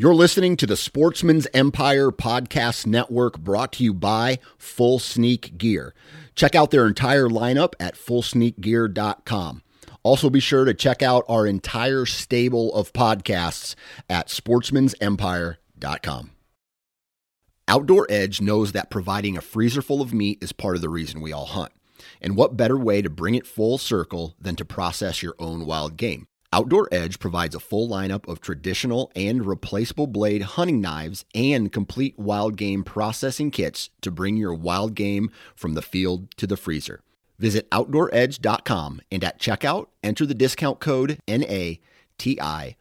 You're listening to the Sportsman's Empire Podcast Network brought to you by Full Sneak Gear. Check out their entire lineup at fullsneakgear.com. Also, be sure to check out our entire stable of podcasts at sportsmansempire.com. Outdoor Edge knows that providing a freezer full of meat is part of the reason we all hunt. And what better way to bring it full circle than to process your own wild game? Outdoor Edge provides a full lineup of traditional and replaceable blade hunting knives and complete wild game processing kits to bring your wild game from the field to the freezer. Visit OutdoorEdge.com and at checkout, enter the discount code NATION30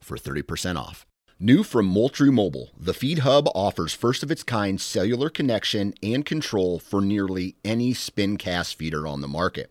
for 30% off. New from Moultrie Mobile, the Feed Hub offers first of its kind cellular connection and control for nearly any spin cast feeder on the market.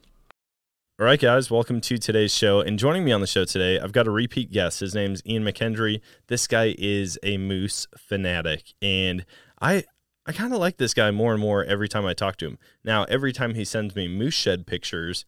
All right, guys, welcome to today's show. And joining me on the show today, I've got a repeat guest. His name's Ian McKendry. This guy is a moose fanatic, and I I kind of like this guy more and more every time I talk to him. Now, every time he sends me moose shed pictures,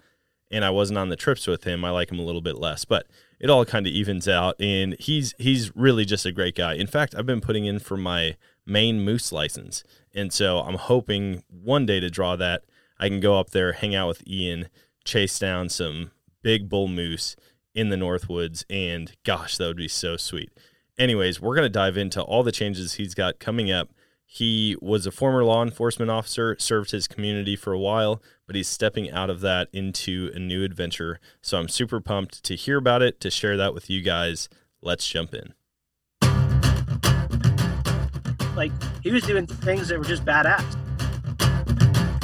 and I wasn't on the trips with him, I like him a little bit less. But it all kind of evens out, and he's he's really just a great guy. In fact, I've been putting in for my Maine moose license, and so I'm hoping one day to draw that. I can go up there, hang out with Ian chase down some big bull moose in the Northwoods. And gosh, that would be so sweet. Anyways, we're going to dive into all the changes he's got coming up. He was a former law enforcement officer, served his community for a while, but he's stepping out of that into a new adventure. So I'm super pumped to hear about it, to share that with you guys. Let's jump in. Like, he was doing things that were just badass.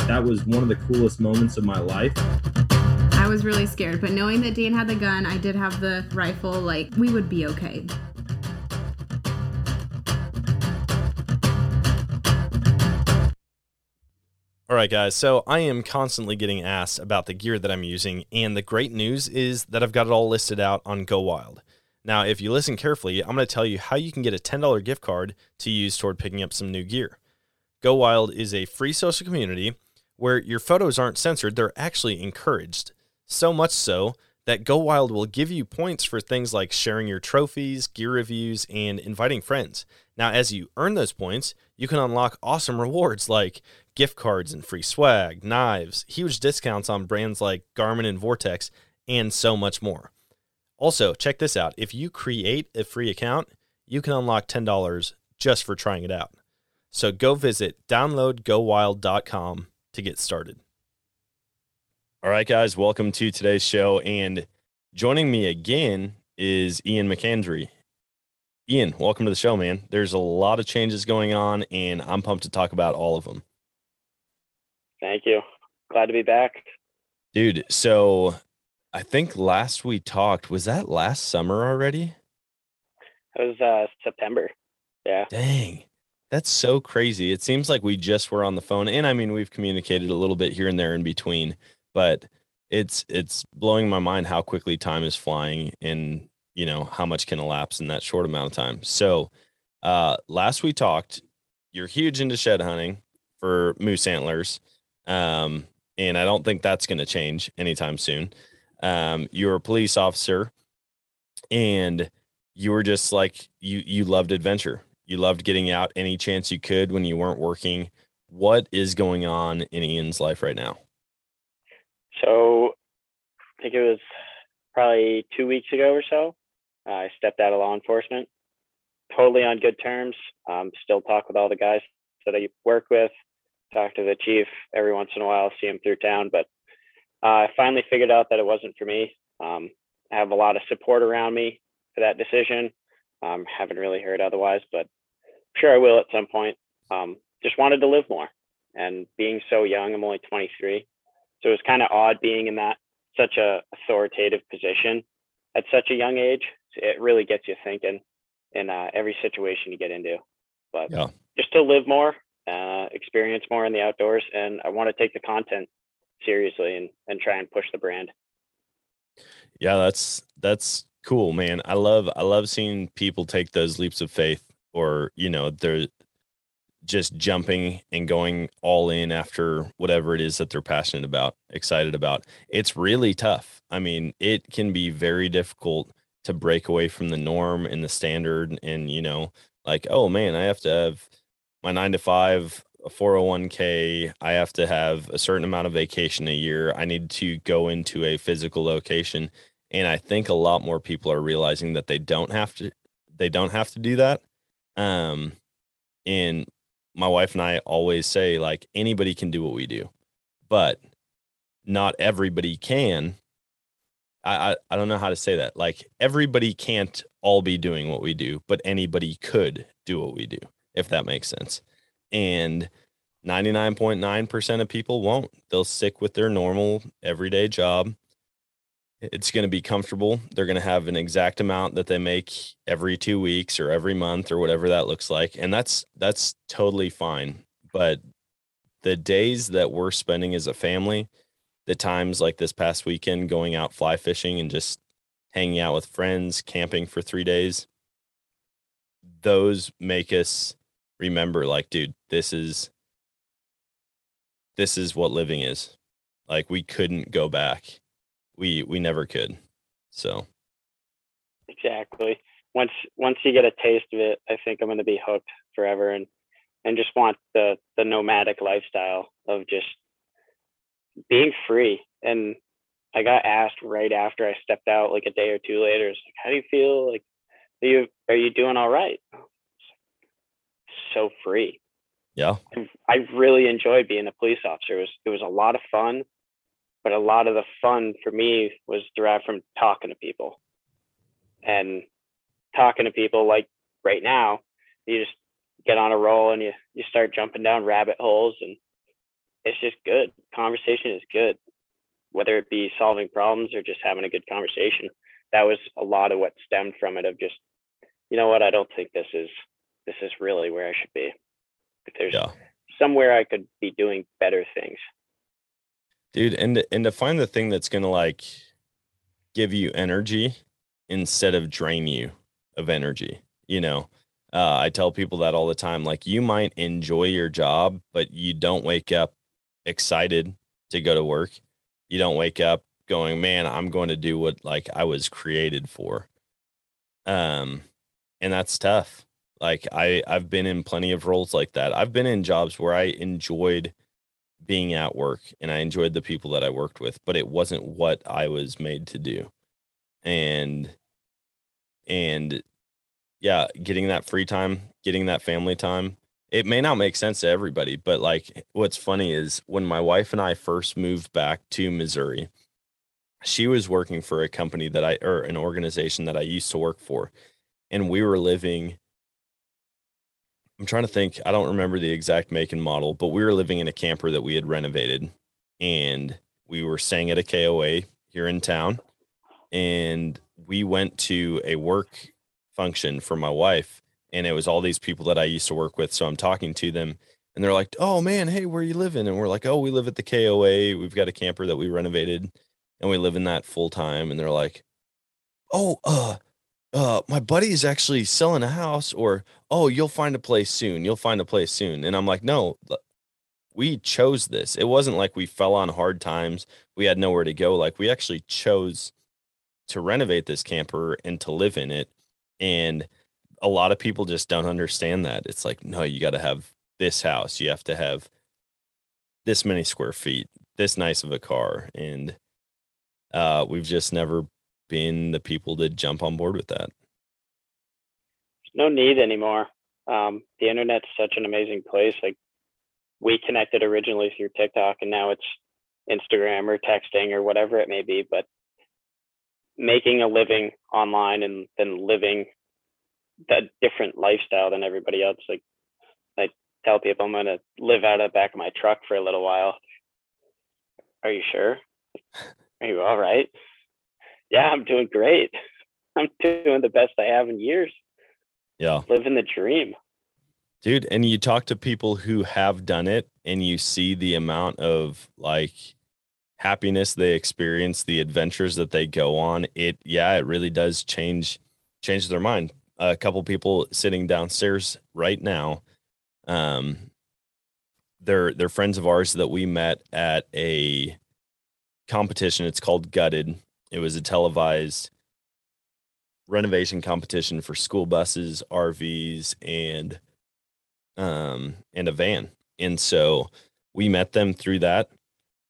That was one of the coolest moments of my life. Was really scared, but knowing that Dan had the gun, I did have the rifle, like, we would be okay. All right, guys. So I am constantly getting asked about the gear that I'm using, and the great news is that I've got it all listed out on Go Wild. Now, if you listen carefully, I'm going to tell you how you can get a $10 gift card to use toward picking up some new gear. Go Wild is a free social community where your photos aren't censored, they're actually encouraged. So much so that Go Wild will give you points for things like sharing your trophies, gear reviews, and inviting friends. Now, as you earn those points, you can unlock awesome rewards like gift cards and free swag, knives, huge discounts on brands like Garmin and Vortex, and so much more. Also, check this out if you create a free account, you can unlock $10 just for trying it out. So go visit downloadgowild.com to get started. All right, guys, welcome to today's show. And joining me again is Ian McKendry. Ian, welcome to the show, man. There's a lot of changes going on, and I'm pumped to talk about all of them. Thank you. Glad to be back. Dude, so I think last we talked, was that last summer already? It was uh, September. Yeah. Dang. That's so crazy. It seems like we just were on the phone. And I mean, we've communicated a little bit here and there in between but it's it's blowing my mind how quickly time is flying and you know how much can elapse in that short amount of time. So uh last we talked you're huge into shed hunting for moose antlers um and i don't think that's going to change anytime soon. Um you're a police officer and you were just like you you loved adventure. You loved getting out any chance you could when you weren't working. What is going on in ian's life right now so I think it was probably two weeks ago or so. Uh, I stepped out of law enforcement, totally on good terms. Um, still talk with all the guys that I work with, talk to the chief every once in a while, see him through town. But uh, I finally figured out that it wasn't for me. Um, I have a lot of support around me for that decision. Um, haven't really heard otherwise, but I'm sure I will at some point. Um, just wanted to live more. And being so young, I'm only 23. So it was kind of odd being in that such a authoritative position at such a young age. It really gets you thinking in uh, every situation you get into. But yeah. just to live more uh, experience more in the outdoors, and I want to take the content seriously and and try and push the brand. Yeah, that's that's cool, man. I love I love seeing people take those leaps of faith, or you know, they're just jumping and going all in after whatever it is that they're passionate about, excited about. It's really tough. I mean, it can be very difficult to break away from the norm and the standard and you know, like, oh man, I have to have my 9 to 5 a 401k, I have to have a certain amount of vacation a year. I need to go into a physical location and I think a lot more people are realizing that they don't have to they don't have to do that. Um and my wife and I always say like anybody can do what we do, but not everybody can. I, I, I don't know how to say that. Like everybody can't all be doing what we do, but anybody could do what we do, if that makes sense. And 99.9% of people won't. They'll stick with their normal everyday job it's going to be comfortable. They're going to have an exact amount that they make every 2 weeks or every month or whatever that looks like. And that's that's totally fine. But the days that we're spending as a family, the times like this past weekend going out fly fishing and just hanging out with friends, camping for 3 days, those make us remember like dude, this is this is what living is. Like we couldn't go back we we never could. So exactly. Once once you get a taste of it, I think I'm going to be hooked forever and and just want the the nomadic lifestyle of just being free. And I got asked right after I stepped out, like a day or two later, like, "How do you feel? Like, are you are you doing all right?" So free. Yeah. I really enjoyed being a police officer. It was it was a lot of fun but a lot of the fun for me was derived from talking to people. And talking to people like right now you just get on a roll and you you start jumping down rabbit holes and it's just good. Conversation is good whether it be solving problems or just having a good conversation. That was a lot of what stemmed from it of just you know what i don't think this is this is really where i should be. If there's yeah. somewhere i could be doing better things dude and and to find the thing that's gonna like give you energy instead of drain you of energy you know? Uh, i tell people that all the time like you might enjoy your job but you don't wake up excited to go to work. You don't wake up going man i'm going to do what like i was created for. Um and that's tough. Like i i've been in plenty of roles like that. I've been in jobs where i enjoyed being at work and I enjoyed the people that I worked with, but it wasn't what I was made to do. And and yeah, getting that free time, getting that family time. It may not make sense to everybody, but like what's funny is when my wife and I first moved back to Missouri, she was working for a company that I or an organization that I used to work for. And we were living I'm trying to think. I don't remember the exact make and model, but we were living in a camper that we had renovated and we were staying at a KOA here in town. And we went to a work function for my wife, and it was all these people that I used to work with. So I'm talking to them, and they're like, Oh man, hey, where you living? And we're like, Oh, we live at the KOA. We've got a camper that we renovated and we live in that full time. And they're like, Oh, uh, uh, my buddy is actually selling a house, or oh, you'll find a place soon. You'll find a place soon. And I'm like, no, we chose this. It wasn't like we fell on hard times. We had nowhere to go. Like we actually chose to renovate this camper and to live in it. And a lot of people just don't understand that. It's like, no, you got to have this house. You have to have this many square feet, this nice of a car. And uh, we've just never been the people to jump on board with that no need anymore. Um, the internet's such an amazing place. Like we connected originally through TikTok, and now it's Instagram or texting or whatever it may be. But making a living online and then living that different lifestyle than everybody else. Like I tell people, I'm gonna live out of the back of my truck for a little while. Are you sure? Are you all right? Yeah, I'm doing great. I'm doing the best I have in years. Yeah. Living the dream. Dude and you talk to people who have done it and you see the amount of like happiness they experience the adventures that they go on it yeah it really does change change their mind. A couple people sitting downstairs right now um they're they're friends of ours that we met at a competition. It's called gutted it was a televised renovation competition for school buses rvs and um, and a van. And so we met them through that.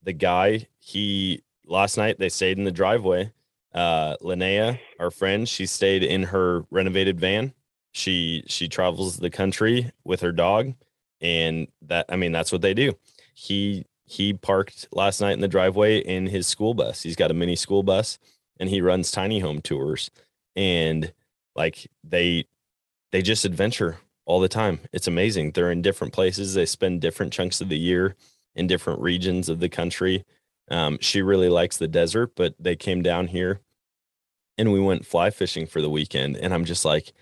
The guy, he last night they stayed in the driveway. Uh, Linnea, our friend, she stayed in her renovated van. She she travels the country with her dog, and that I mean that's what they do. He he parked last night in the driveway in his school bus. He's got a mini school bus, and he runs tiny home tours. And like they they just adventure all the time. It's amazing. They're in different places. They spend different chunks of the year in different regions of the country. Um, she really likes the desert, but they came down here and we went fly fishing for the weekend. And I'm just like,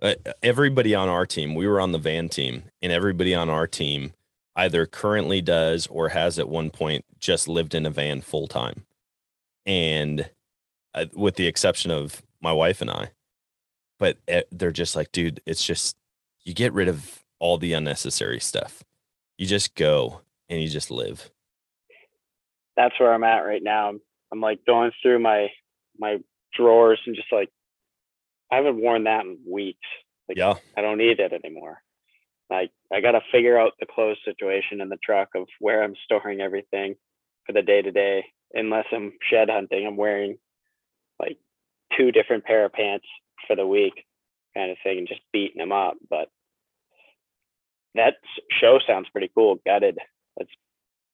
uh, everybody on our team, we were on the van team, and everybody on our team either currently does or has at one point just lived in a van full time. And uh, with the exception of my wife and I, but uh, they're just like, dude, it's just you get rid of all the unnecessary stuff. You just go and you just live. That's where I'm at right now. I'm, I'm like going through my my drawers and just like I haven't worn that in weeks. Like yeah. I don't need it anymore. Like I gotta figure out the clothes situation in the truck of where I'm storing everything for the day to day. Unless I'm shed hunting, I'm wearing like two different pair of pants for the week kind of thing and just beating them up. But that show sounds pretty cool. Gutted. That's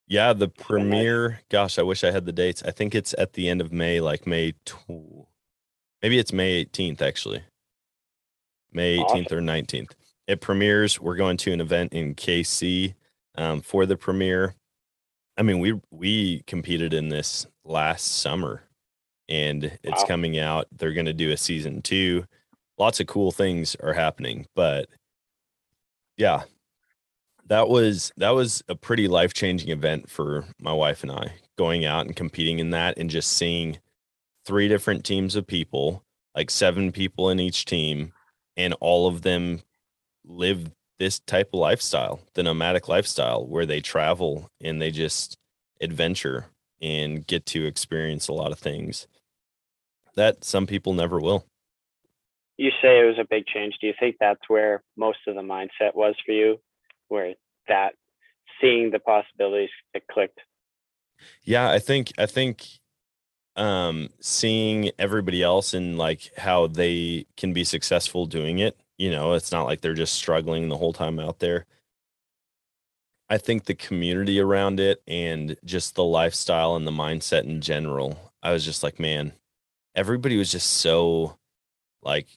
yeah. The premiere. Gosh, I wish I had the dates. I think it's at the end of May, like May. Tw- maybe it's May 18th actually. May 18th awesome. or 19th. It premieres. We're going to an event in KC um, for the premiere. I mean, we we competed in this last summer, and it's wow. coming out. They're going to do a season two lots of cool things are happening. But yeah, that was that was a pretty life changing event for my wife and I going out and competing in that and just seeing three different teams of people, like seven people in each team, and all of them live this type of lifestyle, the nomadic lifestyle, where they travel and they just adventure and get to experience a lot of things that some people never will you say it was a big change. Do you think that's where most of the mindset was for you, where that seeing the possibilities it clicked? Yeah, I think I think um seeing everybody else and like how they can be successful doing it, you know, it's not like they're just struggling the whole time out there. I think the community around it and just the lifestyle and the mindset in general, I was just like, man, everybody was just so like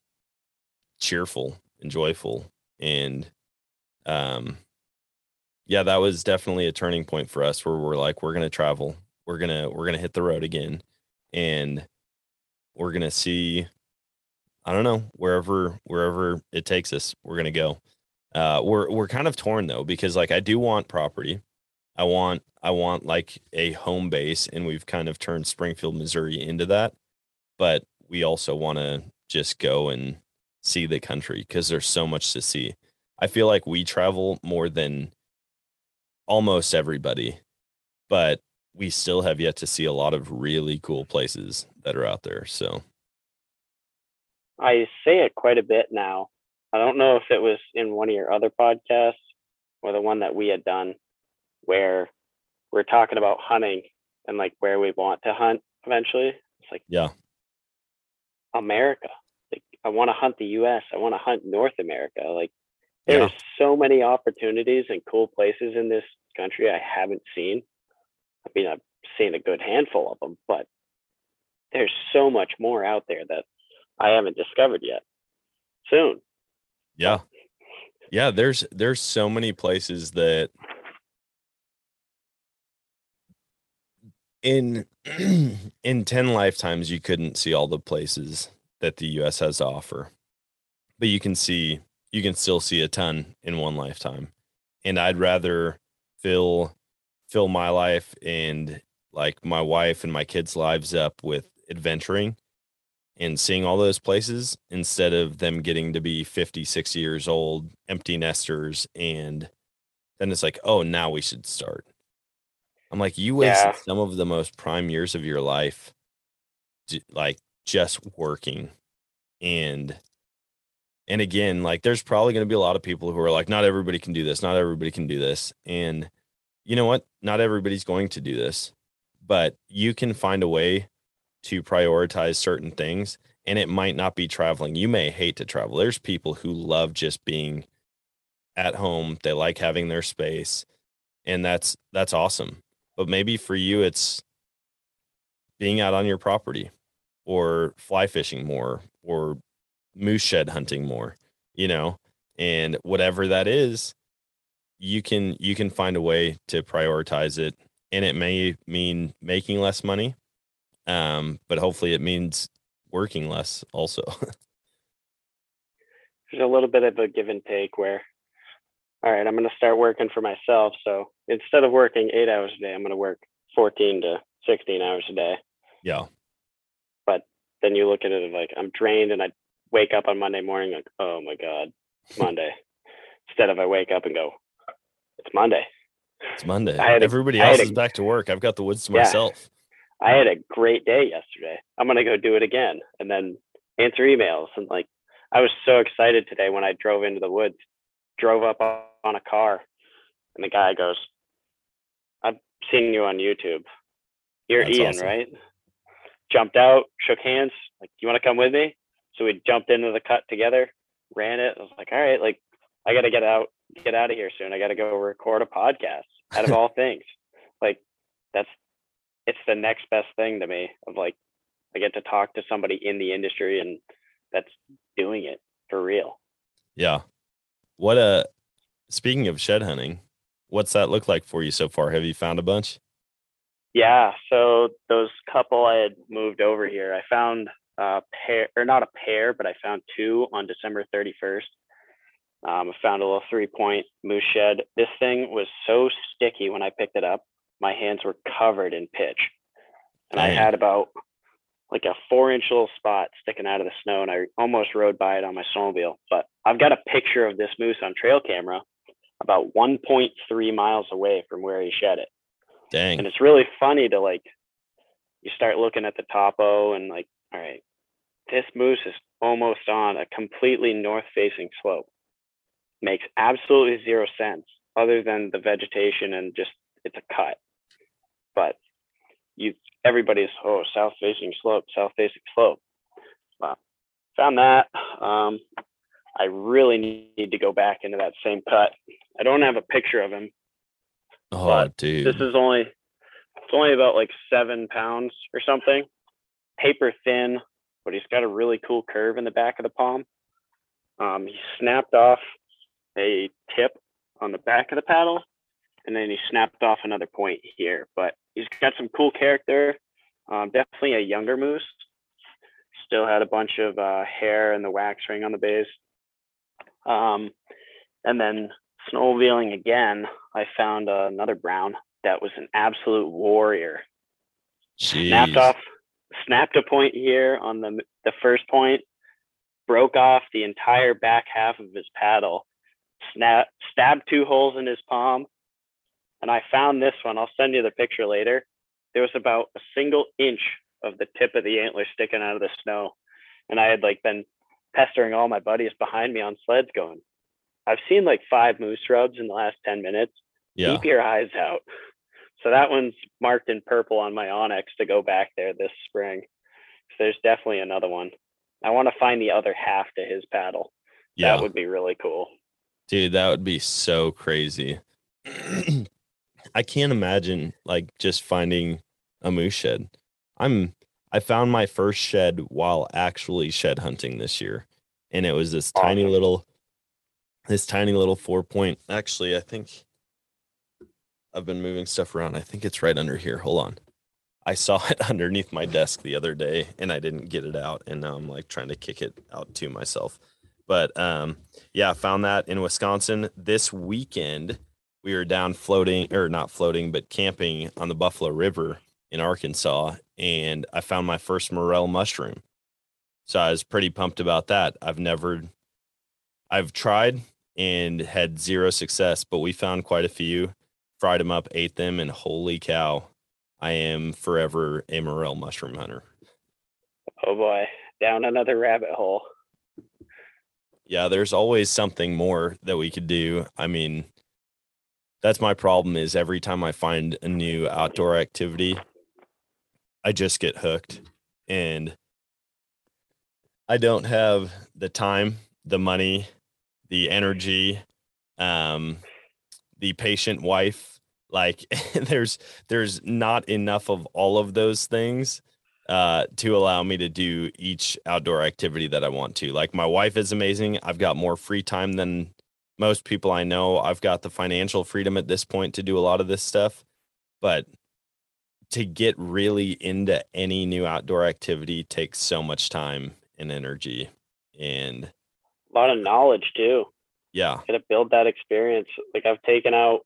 cheerful and joyful and um yeah that was definitely a turning point for us where we're like we're gonna travel we're gonna we're gonna hit the road again and we're gonna see i don't know wherever wherever it takes us we're gonna go uh we're we're kind of torn though because like i do want property i want i want like a home base and we've kind of turned springfield missouri into that but we also want to just go and see the country because there's so much to see. I feel like we travel more than almost everybody, but we still have yet to see a lot of really cool places that are out there. So I say it quite a bit now. I don't know if it was in one of your other podcasts or the one that we had done where we're talking about hunting and like where we want to hunt eventually. It's like, yeah, America. Like, I want to hunt the U.S. I want to hunt North America. Like there's yeah. so many opportunities and cool places in this country I haven't seen. I mean, I've seen a good handful of them, but there's so much more out there that I haven't discovered yet. Soon. Yeah. Yeah, there's there's so many places that in in 10 lifetimes you couldn't see all the places that the US has to offer. But you can see you can still see a ton in one lifetime. And I'd rather fill fill my life and like my wife and my kids' lives up with adventuring and seeing all those places instead of them getting to be 50, 60 years old, empty nesters. And then it's like, oh, now we should start. I'm like, you wasted Yeah. some of the most prime years of your life, like just working. And, and again, like there's probably going to be a lot of people who are like, not everybody can do this. Not everybody can do this. And you know what? Not everybody's going to do this, but you can find a way to prioritize certain things and it might not be traveling. You may hate to travel. There's people who love just being at home. They like having their space and that's that's awesome. But maybe for you it's being out on your property or fly fishing more or moose shed hunting more, you know, and whatever that is, you can you can find a way to prioritize it and it may mean making less money um but hopefully it means working less also There's a little bit of a give and take where, all right, I'm going to start working for myself. So instead of working eight hours a day, I'm going to work 14 to 16 hours a day. yeah But Then you look at it like I'm drained and I wake up on Monday morning like, oh my God, it's Monday. instead of I wake up and go, it's Monday. it's monday a- everybody had else a- is back to work i've got the woods to Yeah. myself I had a great day yesterday. I'm gonna go do it again and then answer emails and like I was so excited today when I drove into the woods, drove up on a car, and the guy goes, "I've seen you on YouTube. You're That's Ian, awesome. right?" Jumped out, shook hands, like, "You want to come with me?" So we jumped into the cut together, ran it. I was like, "All right, like I got to get out, get out of here soon. I got to go record a podcast." Out of all things, like that's it's the next best thing to me of like I get to talk to somebody in the industry and that's doing it for real. yeah what a speaking of shed hunting what's that look like for you so far have you found a bunch Yeah, so those couple I had moved over here, I found a pair or not a pair, but I found two on December 31st. Um, I found a little three point moose shed. This thing was so sticky when I picked it up. My hands were covered in pitch. And I had about like a four inch little spot sticking out of the snow and I almost rode by it on my snowmobile. But I've got a picture of this moose on trail camera about 1.3 miles away from where he shed it. Dang. And it's really funny to like you start looking at the topo and like all right this moose is almost on a completely north facing slope. Makes absolutely zero sense other than the vegetation and just it's a cut but you everybody's oh south facing slope south facing slope. Well found that. Um i really need to go back into that same cut. I don't have a picture of him. Oh dude. this is only it's only about like seven pounds or something. Paper thin, but he's got a really cool curve in the back of the palm. Um, he snapped off a tip on the back of the paddle, and then he snapped off another point here. But he's got some cool character. Um, definitely a younger moose. Still had a bunch of uh, hair and the wax ring on the base. Um, and then snowmobiling again, I found uh, another brown that was an absolute warrior. Snapped off, snapped a point here on the the first point, broke off the entire back half of his paddle, snap stabbed two holes in his palm, and I found this one. I'll send you the picture later. There was about a single inch of the tip of the antler sticking out of the snow, and I had like been pestering all my buddies behind me on sleds, going, "I've seen like five moose rubs in the last ten minutes yeah keep your eyes out. So that one's marked in purple on my onX to go back there this spring. So there's definitely another one. I want to find the other half to his paddle. yeah That would be really cool. Dude, that would be so crazy. I can't imagine like just finding a moose shed. I'm I found my first shed while actually shed hunting this year. And it was this tiny little this tiny little four point. Actually, I think I've been moving stuff around. I think it's right under here. Hold on. I saw it underneath my desk the other day and I didn't get it out and now I'm like trying to kick it out to myself. But um, yeah, I found that in Wisconsin this weekend. We were down floating or not floating, but camping on the Buffalo River in Arkansas, and I found my first morel mushroom. So I was pretty pumped about that. I've never, I've tried and had zero success, but we found quite a few, fried them up, ate them, and holy cow, I am forever a morel mushroom hunter. Oh boy, down another rabbit hole. Yeah, there's always something more that we could do. I mean, that's my problem is every time I find a new outdoor activity, I just get hooked and I don't have the time, the money, the energy, um, the patient wife. Like there's there's not enough of all of those things uh, to allow me to do each outdoor activity that I want to. Like my wife is amazing. I've got more free time than most people I know. I've got the financial freedom at this point to do a lot of this stuff, but to get really into any new outdoor activity takes so much time and energy and a lot of knowledge too. Yeah. Got to build that experience. Like I've taken out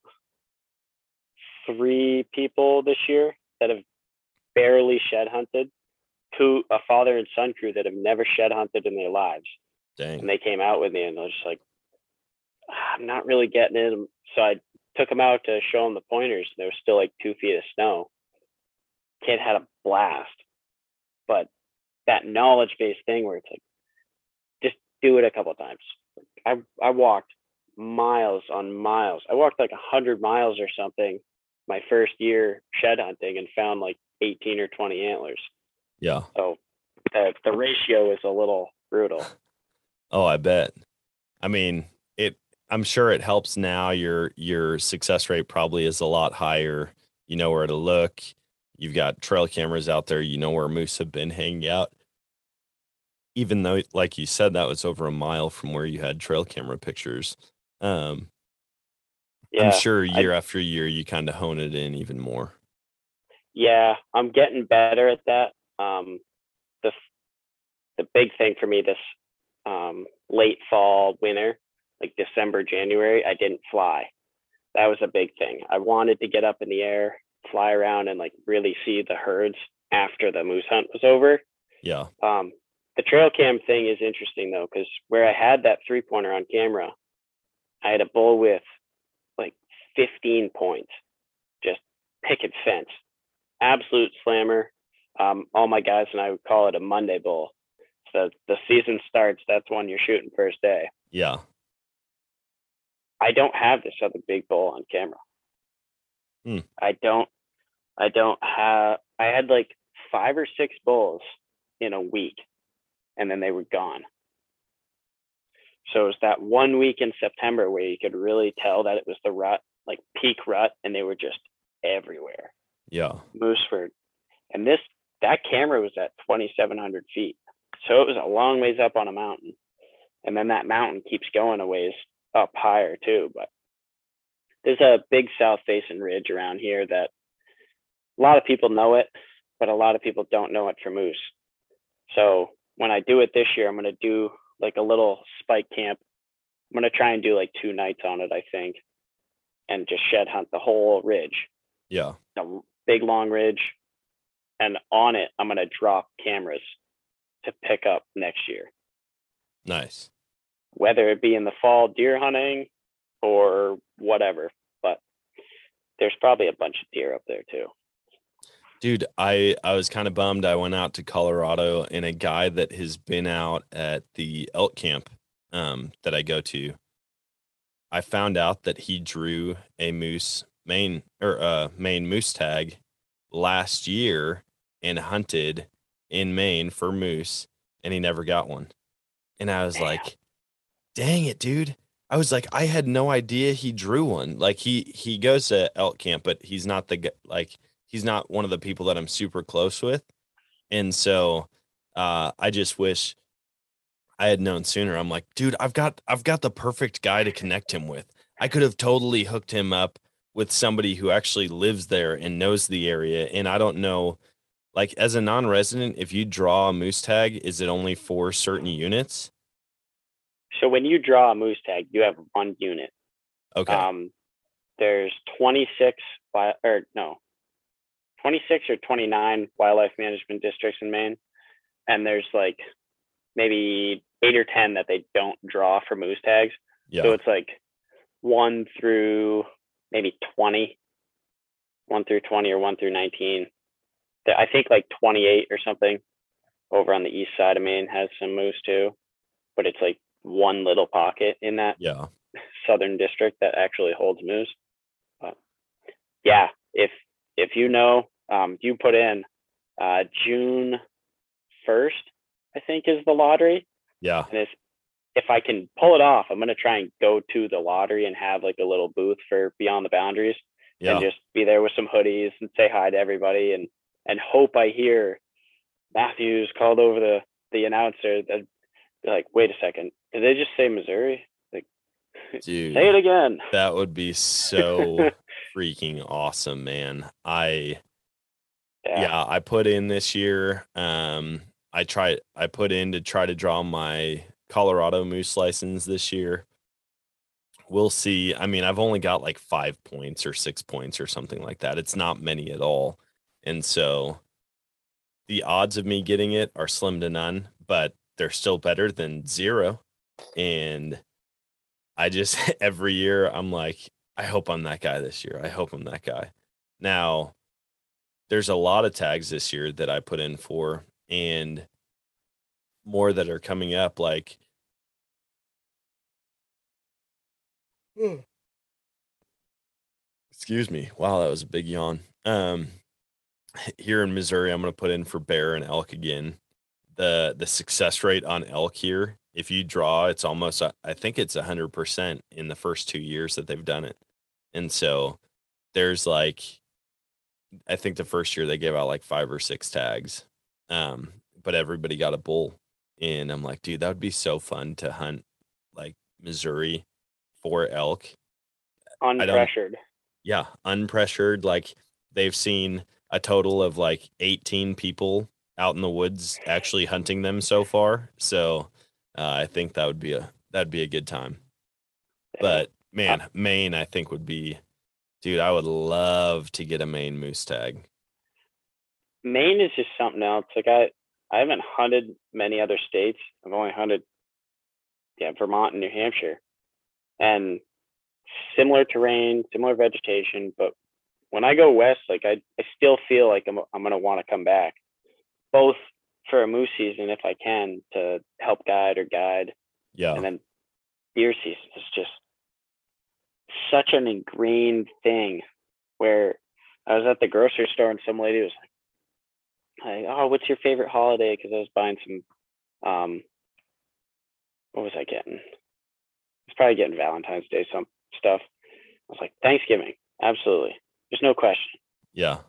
three people this year that have barely shed hunted two a father and son crew that have never shed hunted in their lives Dang. and they came out with me and I was just like i'm not really getting it so i took them out to show them the pointers there was still like two feet of snow kid had a blast but that knowledge based thing where it's like just do it a couple times i i walked miles on miles i walked like a hundred miles or something my first year shed hunting and found like 18 or 20 antlers. Yeah. So the, the ratio is a little brutal. Oh, I bet. I mean, I'm sure it helps now your your success rate probably is a lot higher. You know where to look. You've got trail cameras out there, you know where moose have been hanging out. Even though like you said that was over a mile from where you had trail camera pictures. Um Yeah, I'm sure I- year after year you kind of hone it in even more. yeah, I'm getting better at that. Um, the the big thing for me this um, late fall, winter, like December, January, I didn't fly. That was a big thing. I wanted to get up in the air, fly around, and like really see the herds after the moose hunt was over. Yeah. Um, the trail cam thing is interesting though, because where I had that three pointer on camera, I had a bull with like 15 points, just picket fence, absolute slammer. Um, all my guys and I would call it a Monday bull. So the season starts, that's when you're shooting first day. Yeah. I don't have this other big bowl on camera. Hmm. I don't. I don't have. I had like five or six bowls in a week, and then they were gone. So it was that one week in September where you could really tell that it was the rut, like peak rut, and they were just everywhere. Yeah. Mooseford, and this that camera was at 2,700 feet, so it was a long ways up on a mountain, and then that mountain keeps going a ways up higher too. But there's a big south facing ridge around here that a lot of people know it, but a lot of people don't know it for moose. So when I do it this year, I'm going to do like a little spike camp. I'm going to try and do like two nights on it, I think, and just shed hunt the whole ridge Yeah. a big long ridge and on it i'm going to drop cameras to pick up next year Nice. Whether it be in the fall deer hunting or whatever but there's probably a bunch of deer up there too Dude, I I was kind of bummed. I went out to Colorado and a guy that has been out at the elk camp um, that I go to. I found out that he drew a moose Maine or uh Maine moose tag last year and hunted in Maine for moose and he never got one. And I was Damn. like, "Dang it, dude." I was like, I had no idea he drew one. Like he he goes to elk camp, but he's not the like he's not one of the people that I'm super close with. And so uh I just wish I had known sooner. I'm like, dude, I've got I've got the perfect guy to connect him with. I could have totally hooked him up with somebody who actually lives there and knows the area. And I don't know, like as a non-resident, if you draw a moose tag, is it only for certain units? So when you draw a moose tag, you have one unit. Okay. Um, there's 26 wi- or no, 26 or 29 wildlife management districts in Maine, and there's like maybe eight or 10 that they don't draw for moose tags. yeah. So it's like one through maybe 20, one through 20 or one through 19. I think like 28 or something over on the east side of Maine has some moose too, but it's like one little pocket in that yeah. southern district that actually holds moose. But yeah, if if you know, um, you put in uh, June first, I think is the lottery, Yeah. and if if I can pull it off, I'm gonna try and go to the lottery and have like a little booth for Beyond the Boundaries Yeah. and just be there with some hoodies and say hi to everybody and and hope I hear Matthews called over the the announcer that like, wait a second, did they just say Missouri? Like, Dude. say it again. That would be so freaking awesome, man. I yeah. I put in this year. Um, I tried. I put in to try to draw my Colorado Moose license this year. We'll see. I mean, I've only got like five points or six points or something like that. It's not many at all, and so the odds of me getting it are slim to none. But they're still better than zero. And I just every year I'm like, I hope I'm that guy this year. I hope I'm that guy. Now, there's a lot of tags this year that I put in for, and more that are coming up. Like, excuse me. Wow, that was a big yawn. Um, here in Missouri, I'm going to put in for bear and elk again. the The success rate on elk here, if you draw, it's almost I think it's a hundred percent in the first two years that they've done it, and so there's like I think the first year they gave out like five or six tags. Um, but everybody got a bull. And I'm like, dude, that would be so fun to hunt like Missouri for elk. Unpressured. Yeah, unpressured. Like they've seen a total of like 18 people out in the woods actually hunting them so far. So uh, I think that would be a that'd be a good time. But man, Maine, I think would be, dude. I would love to get a Maine moose tag. Maine is just something else. Like I, I haven't hunted many other states. I've only hunted, yeah, Vermont and New Hampshire, and similar terrain, similar vegetation. But when I go west, like I, I still feel like I'm, I'm gonna want to come back, both for a moose season if I can to help guide or guide, Yeah, and then deer season is just such an ingrained thing where I was at the grocery store and some lady was like, oh, what's your favorite holiday? Because I was buying some, um, what was I getting? I was probably getting Valentine's Day some stuff. I was like, Thanksgiving, absolutely. There's no question. yeah,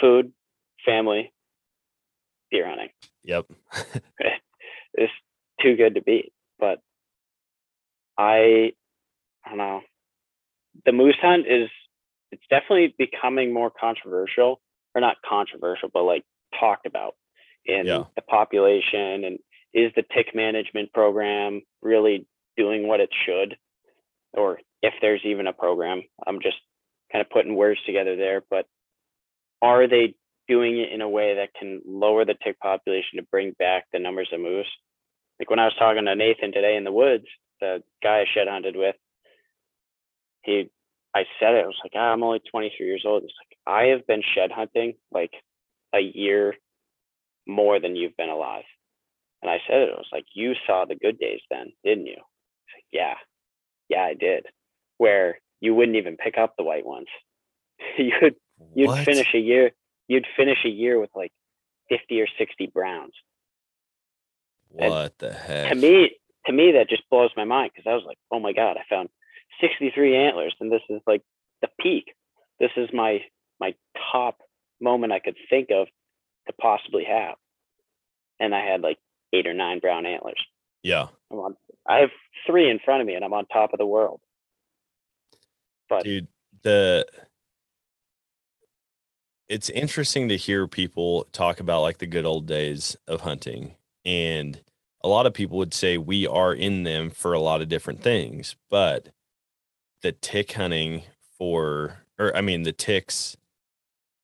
Food, family, deer hunting. yep, it's too good to beat. But I, I don't know. The moose hunt is it's definitely becoming more controversial, or not controversial, but like talked about in Yeah. the population. And is the tick management program really doing what it should, or if there's even a program? I'm just kind of putting words together there, but are they doing it in a way that can lower the tick population to bring back the numbers of moose? Like when I was talking to Nathan today in the woods, the guy I shed hunted with, he, I said it, I was like, ah, I'm only 23 years old. It's like, I have been shed hunting like a year more than you've been alive. And I said it, I was like, you saw the good days then, didn't you? Like, yeah, yeah, I did. Where you wouldn't even pick up the white ones. you'd you'd What? finish a year you'd finish a year with like 50 or 60 browns. And What the heck? to me to me that just blows my mind because i was like oh my god i found 63 antlers and this is like the peak. This is my my top moment i could think of to possibly have. And i had like eight or nine brown antlers. Yeah, I'm on, i have three in front of me and i'm on top of the world. But dude. The it's interesting to hear people talk about like the good old days of hunting and a lot of people would say we are in them for a lot of different things, but the tick hunting for, or I mean, the ticks,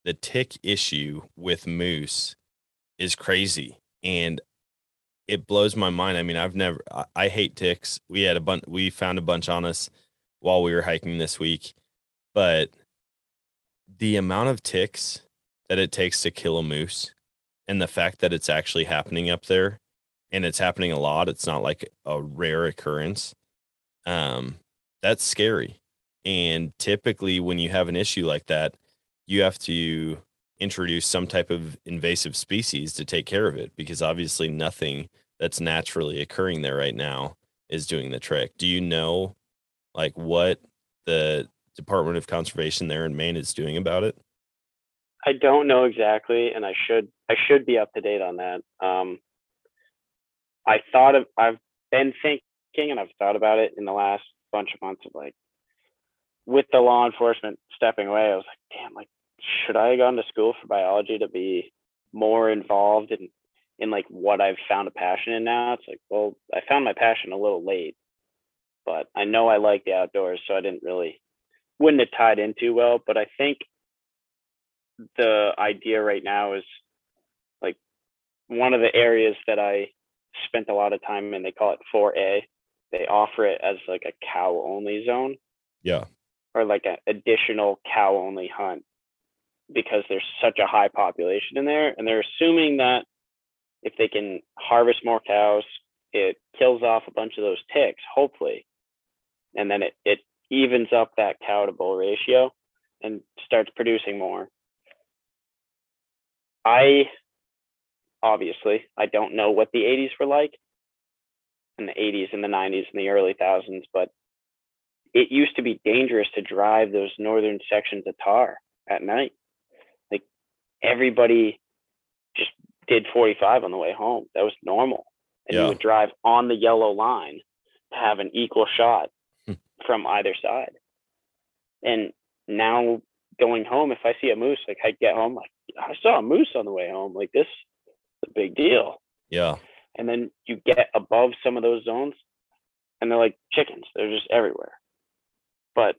the tick issue with moose is crazy. And it blows my mind. I mean, I've never, I, I hate ticks. We had a bunch, we found a bunch on us while we were hiking this week, but the amount of ticks that it takes to kill a moose and the fact that it's actually happening up there and it's happening a lot, it's not like a rare occurrence. Um, that's scary. And typically, when you have an issue like that, you have to introduce some type of invasive species to take care of it because obviously nothing that's naturally occurring there right now is doing the trick. Do you know like what the Department of Conservation there in Maine is doing about it? I don't know exactly, and I should I should be up to date on that. Um, I thought of I've been thinking and I've thought about it in the last bunch of months of like with the law enforcement stepping away, I was like, damn, like should I have gone to school for biology to be more involved in in like what I've found a passion in now? It's like, well, I found my passion a little late, but I know I like the outdoors, so I didn't really wouldn't have tied in too well. But I think the idea right now is like one of the areas that I spent a lot of time in. They call it 4A. They offer it as like a cow only zone. Yeah. Or like an additional cow only hunt because there's such a high population in there. And they're assuming that if they can harvest more cows, it kills off a bunch of those ticks, hopefully. And then it, it evens up that cow to bull ratio and starts producing more. I obviously I don't know what the 80s were like in the 80s and the 90s and the early thousands, but it used to be dangerous to drive those northern sections of tar at night. Like everybody just did 45 on the way home. That was normal. And Yeah. you would drive on the yellow line to have an equal shot. From either side. And now going home, if I see a moose, like I get home, like I saw a moose on the way home. Like this is a big deal. Yeah. And then you get above some of those zones and they're like chickens. They're just everywhere. But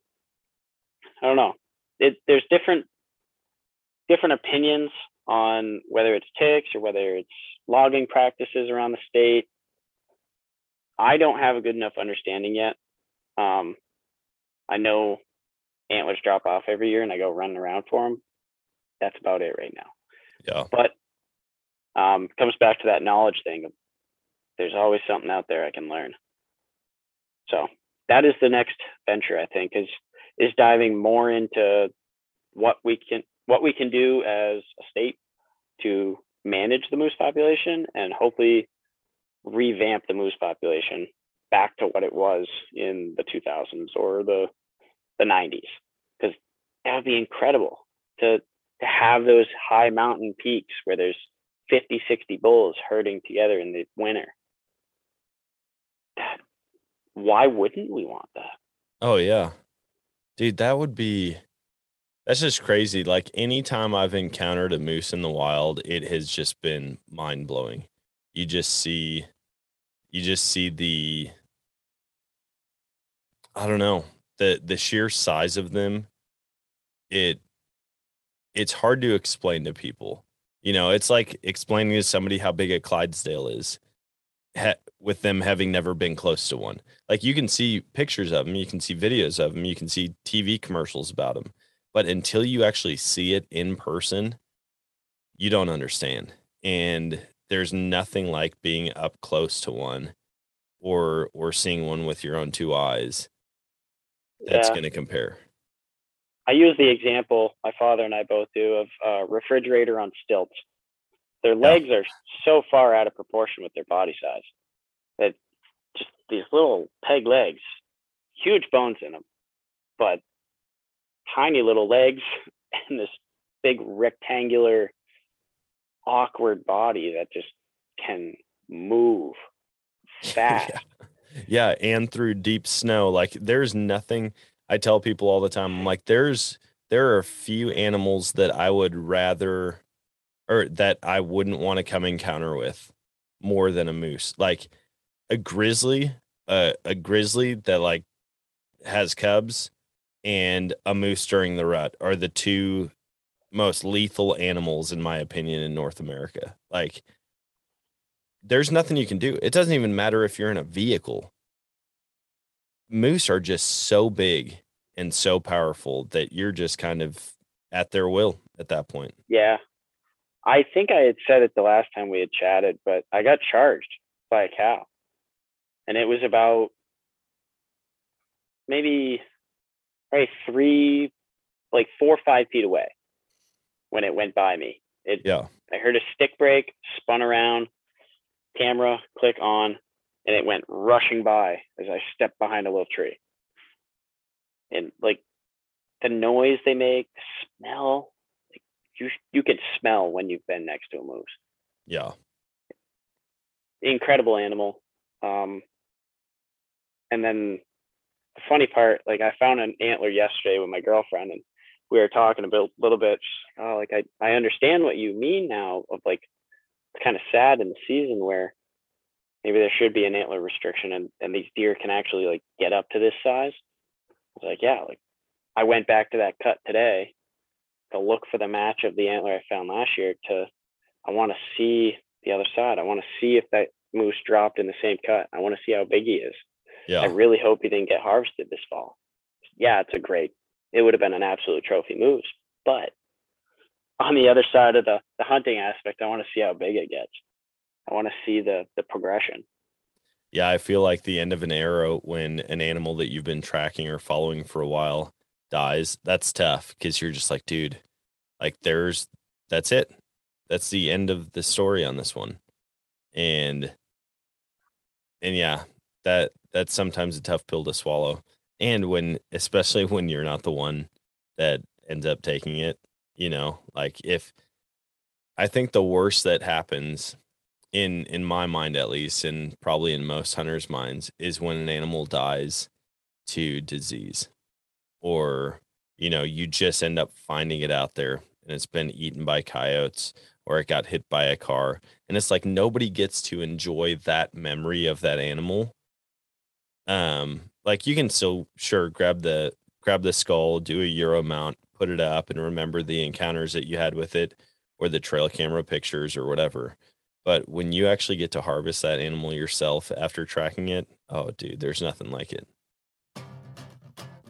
I don't know. It there's different different opinions on whether it's ticks or whether it's logging practices around the state. I don't have a good enough understanding yet. Um, I know antlers drop off every year and I go running around for them. That's about it right now Yeah. but um, it comes back to that knowledge thing. There's always something out there I can learn. So that is the next venture I think is is diving more into what we can what we can do as a state to manage the moose population and hopefully revamp the moose population back to what it was in the 2000s or the the 90s because that would be incredible to to have those high mountain peaks where there's 50 60 bulls herding together in the winter that why wouldn't we want that Oh yeah. Dude, that would be that's just crazy. Like anytime I've encountered a moose in the wild, it has just been mind blowing. You just see you just see the I don't know, the the sheer size of them. It it's hard to explain to people. You know, it's like explaining to somebody how big a Clydesdale is ha- with them having never been close to one like you can see pictures of them you can see videos of them you can see tv commercials about them but until you actually see it in person you don't understand and there's nothing like being up close to one or or seeing one with your own two eyes that's Yeah. going to compare. I use the example my father and i both do of a refrigerator on stilts. Their legs are so far out of proportion with their body size that just these little peg legs huge bones in them but tiny little legs and this big rectangular awkward body that just can move fast. yeah and through deep snow like there's nothing i tell people all the time I'm like there's there are a few animals that i would rather or that i wouldn't want to come encounter with more than a moose. Like a grizzly, uh, a grizzly that like has cubs and a moose during the rut are the two most lethal animals in my opinion in North America. Like there's nothing you can do. It doesn't even matter if you're in a vehicle. Moose are just so big and so powerful that you're just kind of at their will at that point. Yeah. I think I had said it the last time we had chatted, but I got charged by a cow. And it was about maybe right three, like four or five feet away when it went by me. It Yeah. I heard a stick break, spun around, camera click on, and it went rushing by as I stepped behind a little tree. And like the noise they make, the smell, like you you can smell when you've been next to a moose. Yeah. Incredible animal. Um, and then the funny part, like I found an antler yesterday with my girlfriend, and we were talking a bit, little bit. Oh, like I I understand what you mean now. Of like, kind of sad in the season where maybe there should be an antler restriction, and and these deer can actually like get up to this size. I was like, yeah, like I went back to that cut today to look for the match of the antler I found last year. To I want to see the other side. I want to see if that moose dropped in the same cut. I want to see how big he is. I really hope he didn't get harvested this fall. Yeah, it's a great. It would have been an absolute trophy moose, but on the other side of the the hunting aspect, I want to see how big it gets. I want to see the the progression. Yeah, I feel like the end of an arrow when an animal that you've been tracking or following for a while dies. That's tough because you're just like, dude, like there's that's it. That's the end of the story on this one. And and yeah, that that's sometimes a tough pill to swallow. And when especially when you're not the one that ends up taking it, you know, like if I think the worst that happens in in my mind at least and probably in most hunters minds is when an animal dies to disease or you know you just end up finding it out there and it's been eaten by coyotes or it got hit by a car and it's like nobody gets to enjoy that memory of that animal. Um like you can still sure grab the grab the skull do a euro mount put it up and remember the encounters that you had with it or the trail camera pictures or whatever but when you actually get to harvest that animal yourself after tracking it, oh, dude, there's nothing like it. All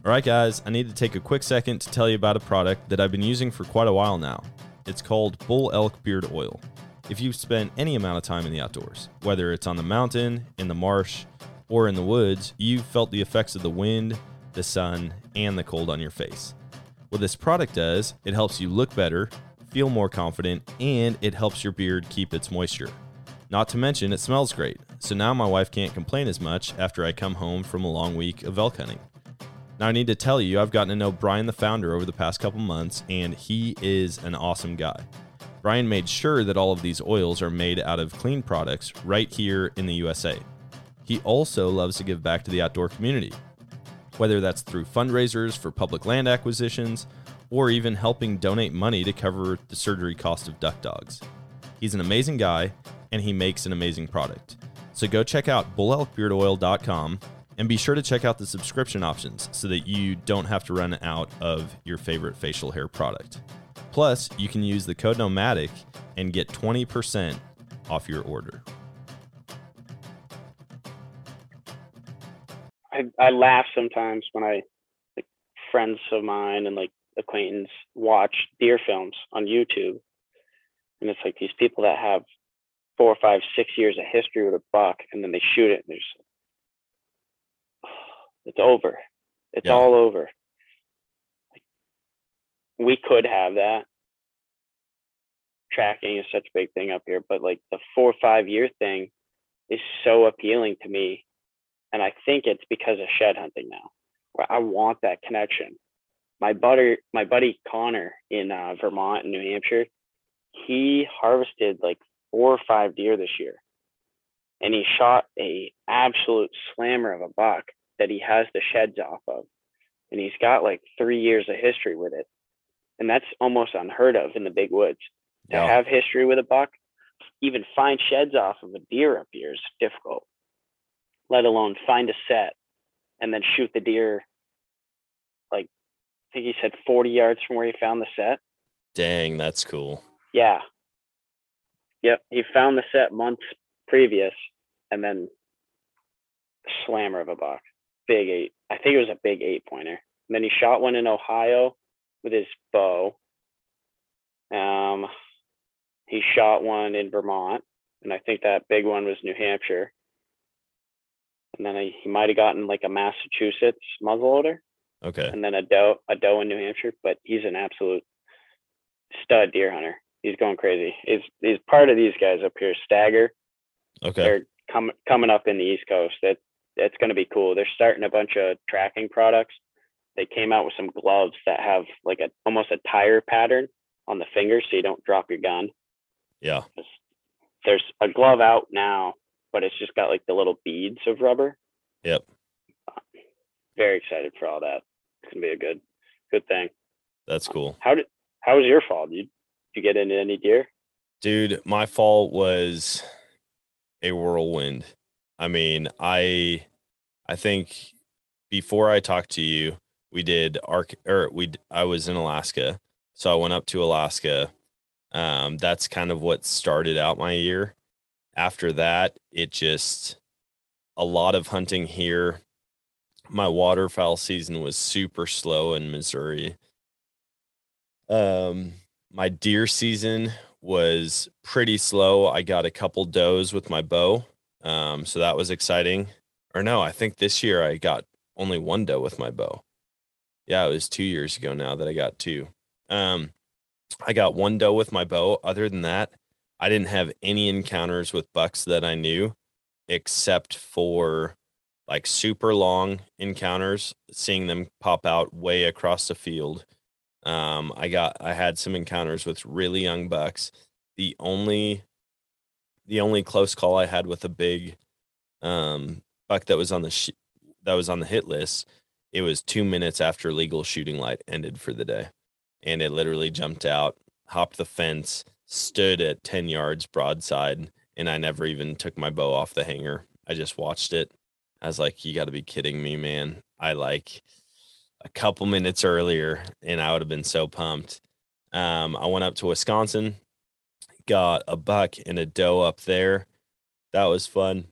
right, guys, I need to take a quick second to tell you about a product that I've been using for quite a while now. It's called Bull Elk Beard Oil. If you've spent any amount of time in the outdoors, whether it's on the mountain, in the marsh, or in the woods, you've felt the effects of the wind, the sun, and the cold on your face. What this product does, it helps you look better, feel more confident, and it helps your beard keep its moisture. Not to mention, it smells great, so now my wife can't complain as much after I come home from a long week of elk hunting. Now, I need to tell you, I've gotten to know Brian, the founder, over the past couple months, and he is an awesome guy. Brian made sure that all of these oils are made out of clean products right here in the USA. He also loves to give back to the outdoor community, whether that's through fundraisers for public land acquisitions or even helping donate money to cover the surgery cost of duck dogs. He's an amazing guy and he makes an amazing product. So go check out bullelkbeardoil.com and be sure to check out the subscription options so that you don't have to run out of your favorite facial hair product. Plus, you can use the code Nomadic and get 20% off your order. I, I laugh sometimes when I like friends of mine and like acquaintance watch deer films on YouTube, and it's like these people that have four or five, six years of history with a buck, and then they shoot it, and there's it's over. It's Yeah. all over. Like, we could have that. Tracking is such a big thing up here, but like the four or five year thing is so appealing to me and I think it's because of shed hunting now, where I want that connection. My buddy, my buddy Connor in uh, Vermont and New Hampshire, he harvested like four or five deer this year, and he shot a absolute slammer of a buck that he has the sheds off of, and he's got like three years of history with it, and that's almost unheard of in the big woods to Yeah. have history with a buck. even find sheds off of a deer up here is difficult. Let alone find a set and then shoot the deer. Like I think he said 40 yards from where he found the set. Dang, that's cool. Yeah. Yep. He found the set months previous and then slammer of a buck. Big eight. I think it was a big eight pointer. And then he shot one in Ohio with his bow. Um he shot one in Vermont, and I think that big one was New Hampshire. And then I, he might have gotten like a Massachusetts muzzleloader, Okay. and then a doe, a doe in New Hampshire. But he's an absolute stud deer hunter. He's going crazy. He's he's part of these guys up here. Stagger. Okay. They're coming coming up in the East Coast. That that's going to be cool. They're starting a bunch of tracking products. They came out with some gloves that have like a almost a tire pattern on the fingers, so you don't drop your gun. Yeah. There's a glove out now, but it's just got like the little beads of rubber. Yep. Very excited for all that. It's gonna be a good good thing. That's cool. How did how was your fall? Did you, did you get into any deer? Dude, my fall was a whirlwind. I mean, I I think before I talked to you, we did arc or we I was in Alaska. So I went up to Alaska. Um that's kind of what started out my year. After that, it just a lot of hunting here. My waterfowl season was super slow in Missouri. Um my deer season was pretty slow. I got a couple does with my bow. Um, so that was exciting. Or no, I think this year I got only one doe with my bow. Yeah, it was two years ago now that I got two. Um, I got one doe with my bow. Other than that, I didn't have any encounters with bucks that I knew, except for like super long encounters, seeing them pop out way across the field. Um, I got I had some encounters with really young bucks. The only the only close call I had with a big um buck that was on the sh- that was on the hit list, it was 2 minutes after legal shooting light ended for the day. And it literally jumped out, hopped the fence, stood at 10 yards broadside, and I never even took my bow off the hanger. I just watched it. I was like, you got to be kidding me, man. I like a couple minutes earlier and I would have been so pumped. Um, I went up to Wisconsin, got a buck and a doe up there. That was fun.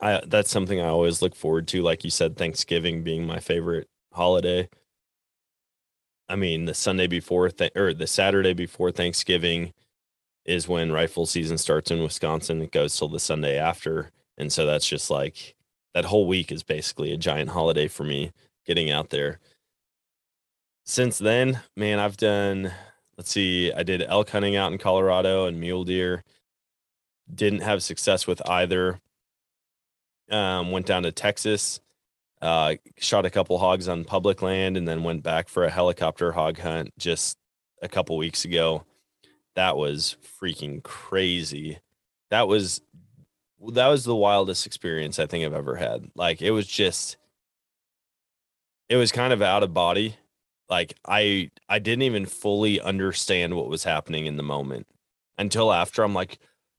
I that's something I always look forward to. Like you said, Thanksgiving being my favorite holiday. I mean, the Sunday before th- or the Saturday before Thanksgiving is when rifle season starts in Wisconsin. It goes till the Sunday after. And so that's just like that whole week is basically a giant holiday for me getting out there. Since then, man, I've done, let's see, I did elk hunting out in Colorado and mule deer. Didn't have success with either. Um, went down to Texas, uh, shot a couple hogs on public land, and then went back for a helicopter hog hunt just a couple weeks ago. That was freaking crazy. That was that was the wildest experience I think I've ever had. Like it was just it was kind of out of body. Like I I didn't even fully understand what was happening in the moment until after I'm like,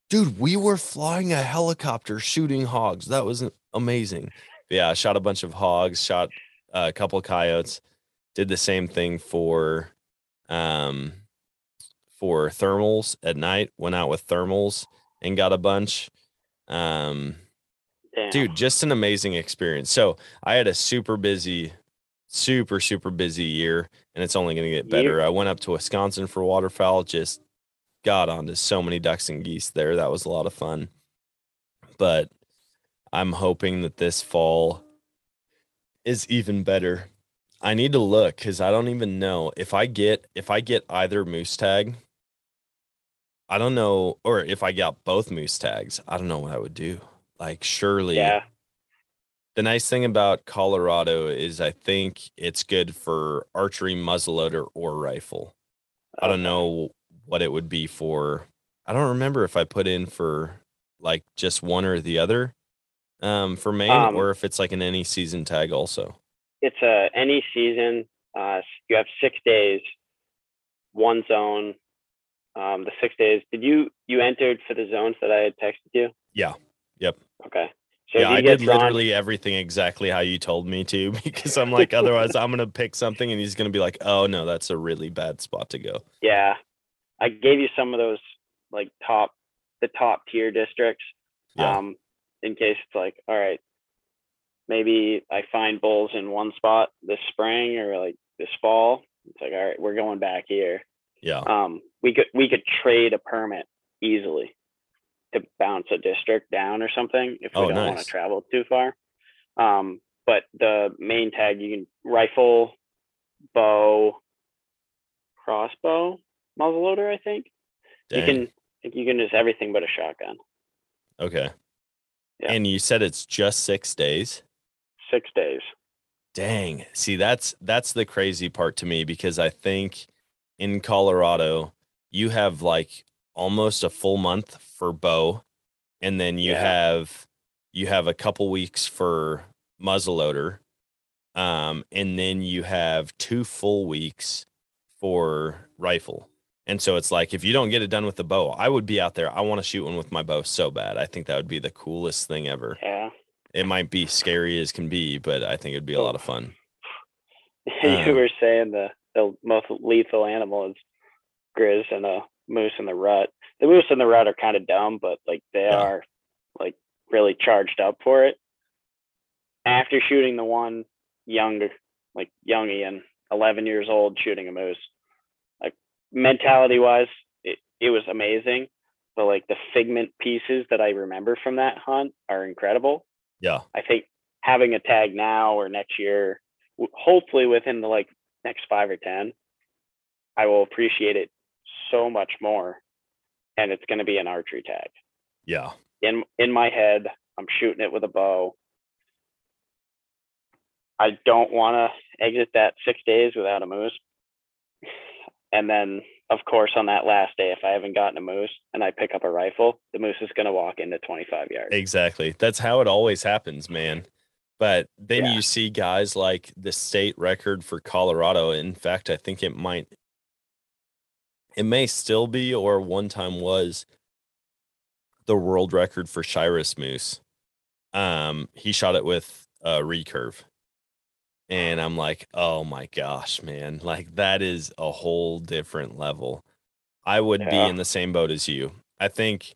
dude, we were flying a helicopter shooting hogs. That was amazing. Yeah, shot a bunch of hogs, shot a couple of coyotes, did the same thing for um for thermals at night, went out with thermals and got a bunch. Um Damn. dude just an amazing experience. So i had a super busy super super busy year and it's only going to get better. I went up to wisconsin for waterfowl just got onto so many ducks and geese there. That was a lot of fun. But i'm hoping that this fall is even better i need to look because i don't even know if i get if i get either moose tag i don't know or if i got both moose tags i don't know what i would do like surely Yeah. the nice thing about Colorado is I think it's good for archery, muzzleloader, or rifle. I don't know what it would be for. I don't remember if I put in for like just one or the other um, for Maine, Um, or if it's like an any season tag also. It's a any season. Uh, you have six days, one zone, um, the six days. Did you you entered for the zones that I had texted you? Yeah. Yep. Okay. So yeah, I did drawn- literally everything exactly how you told me to because I'm like, otherwise I'm gonna pick something and he's gonna be like, oh no, that's a really bad spot to go. Yeah, I gave you some of those like top the top tier districts. Yeah. Um, in case it's like, all right, maybe I find bulls in one spot this spring or like this fall. It's like, all right, we're going back here. Yeah. Um, we could we could trade a permit easily to bounce a district down or something if we Oh, don't want to travel too far. Um, but the Maine tag you can rifle, bow, crossbow, muzzleloader. I think you can. I think you can just everything but a shotgun. Okay. Yeah. And you said it's just six days. Six days. Dang. See, that's that's the crazy part to me because I think in Colorado you have like almost a full month for bow, and then you Yeah. have you have a couple weeks for muzzleloader, um, and then you have two full weeks for rifle. And so it's like if you don't get it done with the bow, I would be out there. I want to shoot one with my bow so bad. I think that would be the coolest thing ever. Yeah. It might be scary as can be, but I think it'd be a lot of fun. you Um, were saying the the most lethal animal is grizz and a moose in the rut. The moose in the rut are kind of dumb, but like they Yeah. are like really charged up for it. After shooting the one young, like young Ian, eleven years old, shooting a moose, mentality wise, it, it was amazing. But like the figment pieces that I remember from that hunt are incredible. Yeah. I think having a tag now or next year, hopefully within the like next five or ten, I will appreciate it so much more, and it's going to be an archery tag. Yeah. In in my head, I'm shooting it with a bow. I don't want to exit that six days without a moose, and then of course on that last day, if I haven't gotten a moose and I pick up a rifle, the moose is going to walk into 25 yards. Exactly. That's how it always happens, man. But then Yeah. you see guys like the state record for Colorado. In fact, I think it might, it may still be, or one time was the world record for Shiras Moose. Um, he shot it with a recurve. And I'm like, oh my gosh, man. Like that is a whole different level. I would be in the same boat as you. I think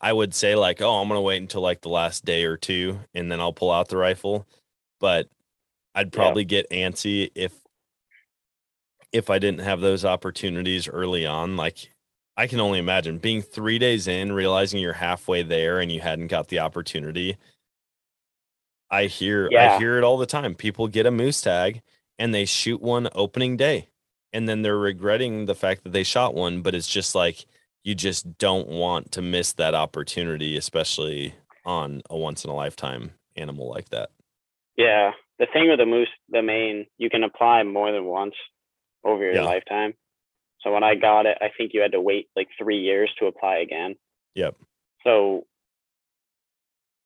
I would say like, oh, I'm gonna wait until like the last day or two, and then I'll pull out the rifle. But I'd Yeah. probably get antsy if if I didn't have those opportunities early on. Like, I can only imagine being three days in, realizing you're halfway there and you hadn't got the opportunity. I hear I hear it all the time. People get a moose tag and they shoot one opening day, and then they're regretting the fact that they shot one. But it's just like you just don't want to miss that opportunity, especially on a once in a lifetime animal like that. Yeah, the thing with the moose, the Maine, you can apply more than once over your Yeah. lifetime. So when I got it, I think you had to wait like three years to apply again. Yep. So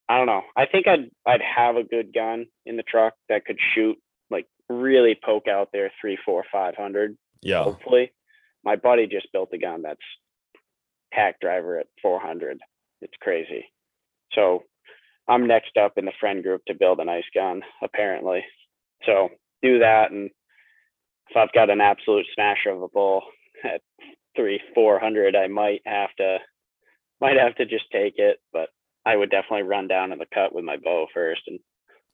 I don't know. I think I'd I'd have a good gun in the truck that could shoot like really poke out there three, four, five hundred. Yeah. Hopefully, my buddy just built a gun that's tack driver at four hundred. It's crazy. So I'm next up in the friend group to build a nice gun, apparently. So do that, and if I've got an absolute smasher of a bull at three, four hundred, I might have to, might have to just take it. But I would definitely run down in the cut with my bow first and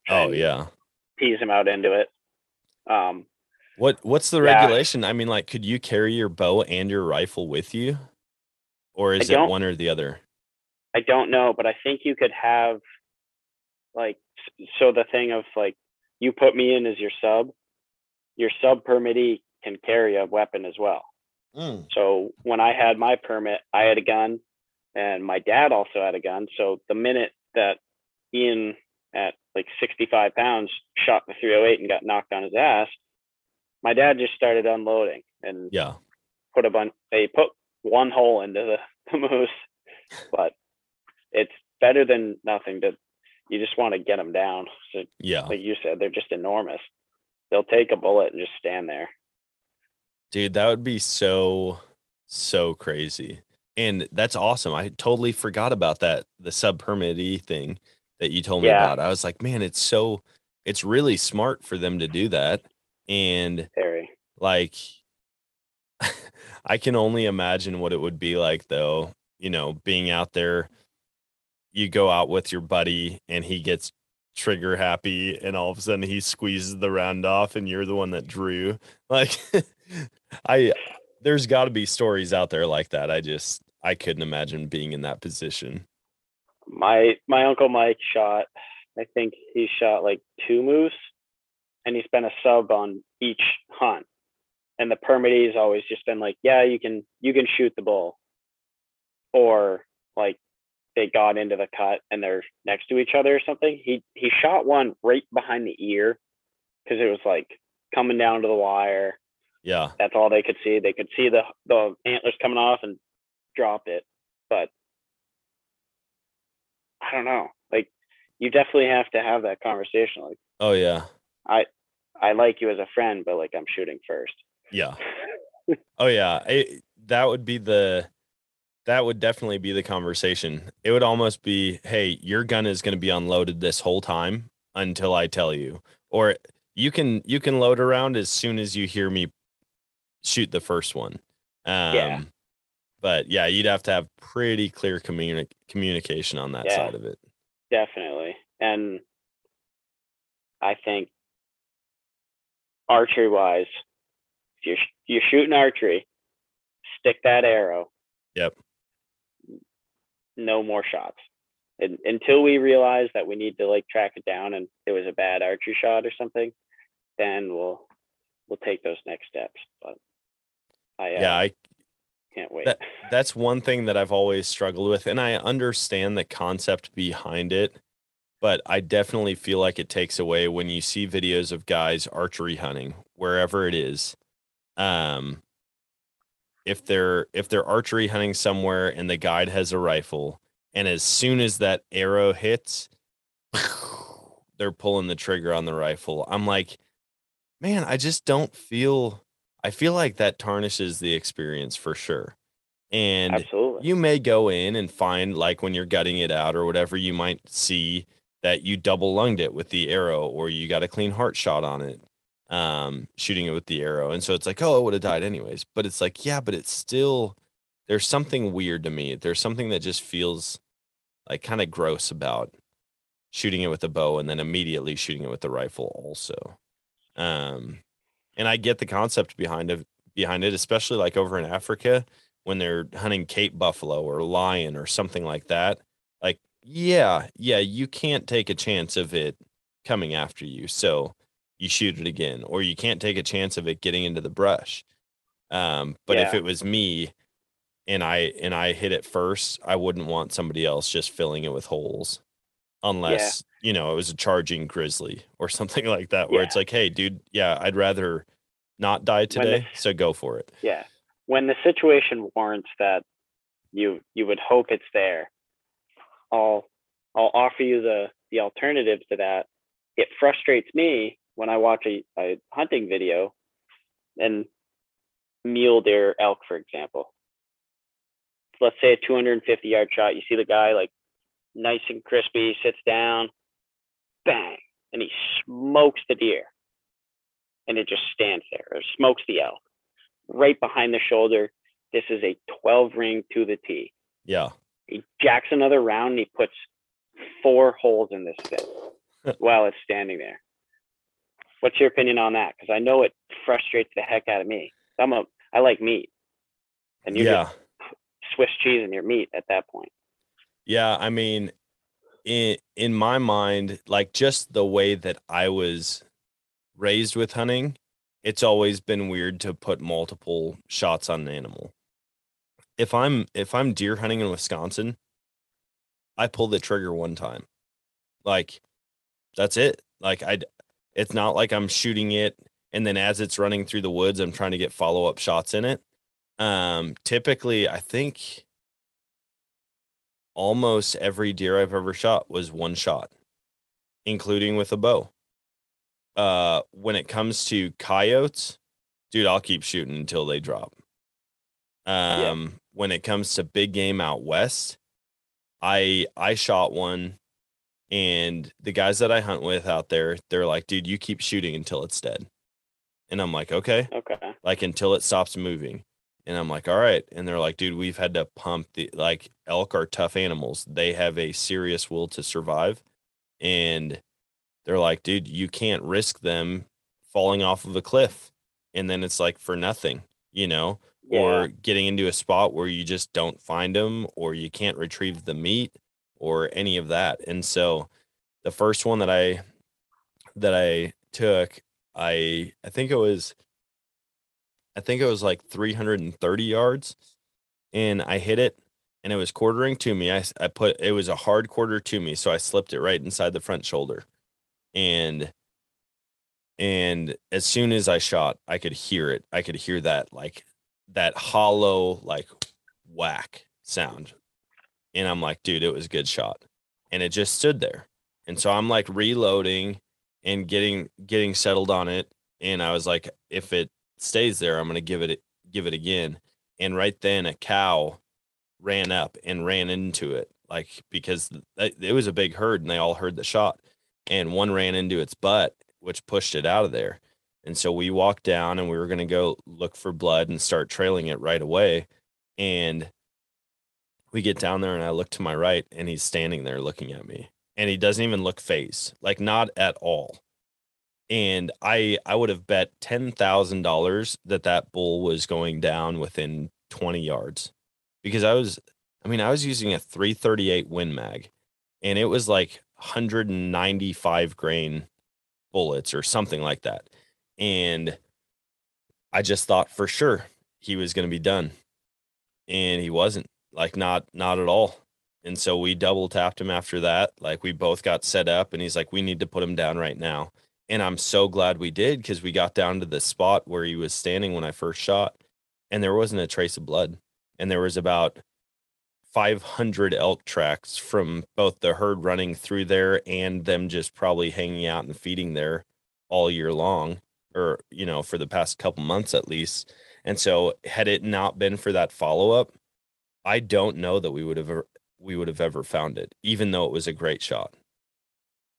Oh yeah. tease him out into it. Um, What what's the Yeah. regulation? I mean, like, could you carry your bow and your rifle with you, or is it one or the other? I don't know, but I think you could have like so the thing of like you put me in as your sub, your sub permittee can carry a weapon as well. So when I had my permit, I had a gun, and my dad also had a gun. So the minute that Ian at like 65 pounds shot the 308 and got knocked on his ass, my dad just started unloading and Yeah. put a bunch. They put one hole into the, the moose, but it's better than nothing. To you just want to get them down. So Yeah. like you said, they're just enormous. They'll take a bullet and just stand there. Dude, that would be so so crazy. And that's awesome. I totally forgot about that the sub permittee thing that you told me Yeah. about. I was like, man, it's so it's really smart for them to do that. And Very. like I can only imagine what it would be like though, you know, being out there you go out with your buddy and he gets trigger happy and all of a sudden he squeezes the round off and you're the one that drew. Like I there's got to be stories out there like that. I just I couldn't imagine being in that position. My my uncle Mike shot. I think he shot like two moose, and he spent a sub on each hunt. And the permittee's always just been like, yeah, you can you can shoot the bull, or like they got into the cut and they're next to each other or something. He he shot one right behind the ear because it was like coming down to the wire. Yeah. That's all they could see. They could see the the antlers coming off and dropped it. But I don't know. Like you definitely have to have that conversation. Like Oh yeah. I I like you as a friend, but like I'm shooting first. Yeah. Oh yeah, it, that would be the that would definitely be the conversation. It would almost be, "Hey, your gun is going to be unloaded this whole time until I tell you." Or you can you can load around as soon as you hear me shoot the first one. Um Yeah. But yeah, you'd have to have pretty clear communi- communication on that Yeah. side of it. Definitely. And I think archery wise, if you're you're shooting archery, stick that arrow. Yep. No more shots. And, until we realize that we need to like track it down and it was a bad archery shot or something, then we'll we'll take those next steps. But I uh, Yeah, I can't wait. That- that's one thing that I've always struggled with, and I understand the concept behind it, but I definitely feel like it takes away when you see videos of guys archery hunting wherever it is. Um, if they're if they're archery hunting somewhere and the guide has a rifle, and as soon as that arrow hits, they're pulling the trigger on the rifle. I'm like, man, I just don't feel. I feel like that tarnishes the experience for sure. And Absolutely. you may go in and find like when you're gutting it out or whatever you might see that you double lunged it with the arrow or you got a clean heart shot on it um shooting it with the arrow and so it's like oh it would have died anyways but it's like yeah but it's still there's something weird to me there's something that just feels like kind of gross about shooting it with a bow and then immediately shooting it with the rifle also um and i get the concept behind it behind it especially like over in africa when they're hunting Cape buffalo or lion or something like that. Like, yeah, yeah, you can't take a chance of it coming after you. So you shoot it again, or you can't take a chance of it getting into the brush. Um, but if it was me and I and I hit it first, I wouldn't want somebody else just filling it with holes. Unless, you know, it was a charging grizzly or something like that, where it's like, hey, dude, yeah, I'd rather not die When the- today. So go for it. yeah when the situation warrants that you you would hope it's there i'll i'll offer you the the alternative to that it frustrates me when i watch a, a hunting video and mule deer elk for example let's say a 250 yard shot you see the guy like nice and crispy sits down bang and he smokes the deer and it just stands there or smokes the elk right behind the shoulder. This is a 12 ring to the T. Yeah. He jacks another round and he puts four holes in this thing while it's standing there. What's your opinion on that? Because I know it frustrates the heck out of me. I'm a I like meat, and you're yeah. just Swiss cheese in your meat at that point. Yeah, I mean, in in my mind, like just the way that I was raised with hunting, it's always been weird to put multiple shots on an animal. If I'm if I'm deer hunting in Wisconsin, I pull the trigger one time. Like that's it. Like I it's not like I'm shooting it and then as it's running through the woods, I'm trying to get follow-up shots in it. Um typically I think almost every deer I've ever shot was one shot, including with a bow. Uh, when it comes to coyotes, dude, I'll keep shooting until they drop. Um, when it comes to big game out west, I I shot one and the guys that I hunt with out there, they're like, dude, you keep shooting until it's dead. And I'm like, okay, Okay. like until it stops moving. And I'm like, all right. And they're like, dude, we've had to pump the like elk are tough animals. They have a serious will to survive. And they're like, dude, you can't risk them falling off of a cliff. And then it's like for nothing, you know, Yeah. or getting into a spot where you just don't find them or you can't retrieve the meat or any of that. And so the first one that I that I took, I I think it was I think it was like 330 yards and I hit it and it was quartering to me. I I put it was a hard quarter to me, so I slipped it right inside the front shoulder. And and as soon as I shot, I could hear it. I could hear that like that hollow like whack sound. And I'm like, dude, it was a good shot. And it just stood there. And so I'm like reloading and getting getting settled on it. And I was like, if it stays there, I'm gonna give it give it again. And right then a cow ran up and ran into it, like because it was a big herd and they all heard the shot. And one ran into its butt, which pushed it out of there. And so we walked down and we were gonna go look for blood and start trailing it right away. And we get down there and I look to my right and he's standing there looking at me. And he doesn't even look phased, like not at all and I I would have bet ten thousand dollars that that bull was going down within twenty yards, because I was I mean I was using a three thirty eight Win Mag, and it was like hundred and ninety five grain bullets or something like that, and I just thought for sure he was going to be done, and he wasn't like not not at all. And so we double tapped him after that. Like we both got set up, and he's like, "We need to put him down right now." And I'm so glad we did because we got down to the spot where he was standing when I first shot, and there wasn't a trace of blood, and there was about 500 elk tracks from both the herd running through there and them just probably hanging out and feeding there all year long, or you know for the past couple months at least. And so, had it not been for that follow up, I don't know that we would have we would have ever found it, even though it was a great shot.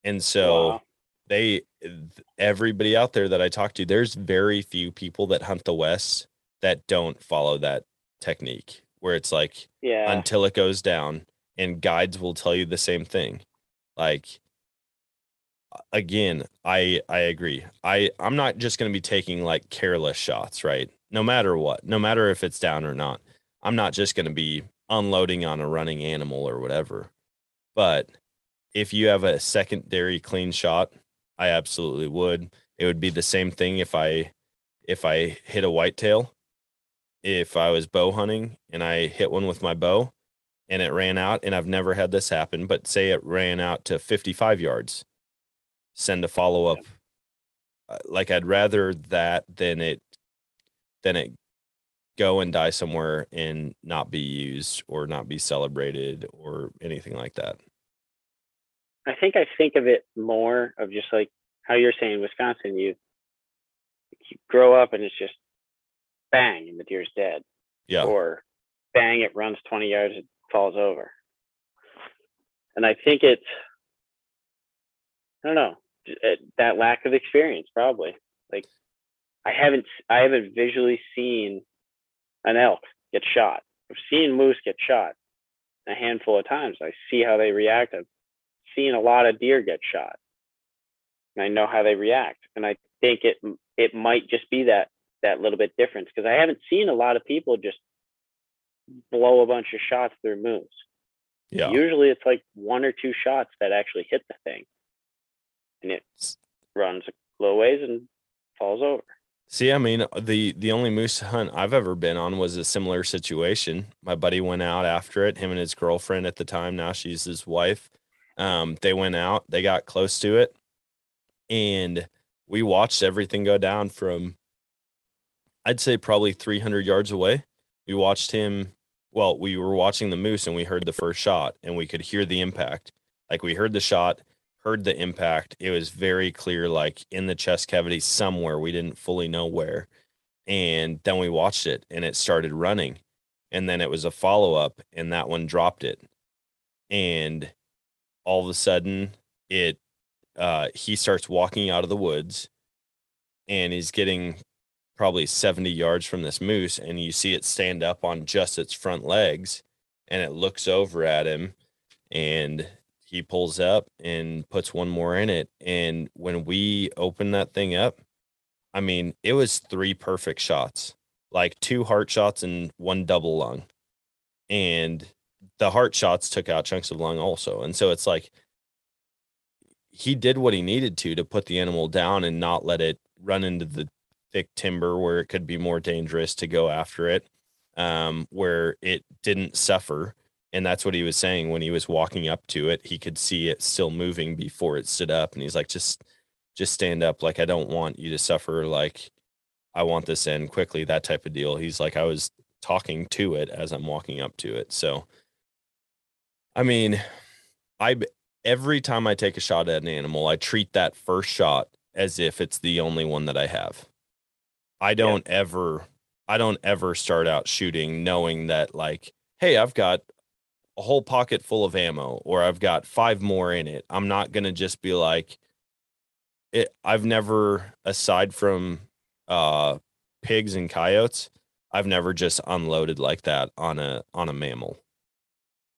And so Wow. They everybody out there that I talk to, there's very few people that hunt the West that don't follow that technique where it's like Yeah. until it goes down and guides will tell you the same thing. Like again, I I agree. I I'm not just going to be taking like careless shots, right? No matter what, no matter if it's down or not. I'm not just going to be unloading on a running animal or whatever. But if you have a secondary clean shot, I absolutely would. It would be the same thing if I if I hit a whitetail. If I was bow hunting and I hit one with my bow and it ran out, and I've never had this happen, but say it ran out to 55 yards, send a follow up. Uh, Like I'd rather that than it than it go and die somewhere and not be used or not be celebrated or anything like that. I think I think of it more of just like how you're saying Wisconsin, you, you grow up and it's just bang and the deer's dead, Yeah. or bang it runs 20 yards it falls over. And I think it's I don't know j- uh, that lack of experience probably. Like I haven't I haven't visually seen an elk get shot. I've seen moose get shot a handful of times. I see how they react. I've seen a lot of deer get shot. And I know how they react. And I think it it might just be that that little bit difference because I haven't seen a lot of people just blow a bunch of shots through moose. Yeah. Usually it's like one or two shots that actually hit the thing. And it runs a little ways and falls over. See, I mean, uh, the the only moose hunt I've ever been on was a similar situation. My buddy went out after it. Him and his girlfriend at the time, now she's his wife. Um, they went out. They got close to it, and we watched everything go down from. I'd say probably 300 yards away. We watched him. Well, we were watching the moose, and we heard the first shot, and we could hear the impact. Like we heard the shot, heard the impact. It was very clear, like in the chest cavity somewhere. We didn't fully know where. And then we watched it and it started running. and then it was a follow up, and that one dropped it, and all of a sudden it uh, he starts walking out of the woods, and he's getting probably 70 yards from this moose and you see it stand up on just its front legs and it looks over at him and he pulls up and puts one more in it. And when we opened that thing up i mean it was three perfect shots like two heart shots and one double lung. And the heart shots took out chunks of lung also and so it's like he did what he needed to to put the animal down and not let it run into the thick timber where it could be more dangerous to go after it, um, where it didn't suffer. And that's what he was saying when he was walking up to it. He could see it still moving before it stood up. And he's like, just, just stand up. Like, I don't want you to suffer. Like, I want this end quickly, that type of deal. He's like, I was talking to it as I'm walking up to it. So, I mean, I every time I take a shot at an animal, I treat that first shot as if it's the only one that I have. I don't yeah. ever I don't ever start out shooting knowing that like, hey, I've got a whole pocket full of ammo or I've got five more in it. I'm not gonna just be like it I've never aside from uh pigs and coyotes, I've never just unloaded like that on a on a mammal.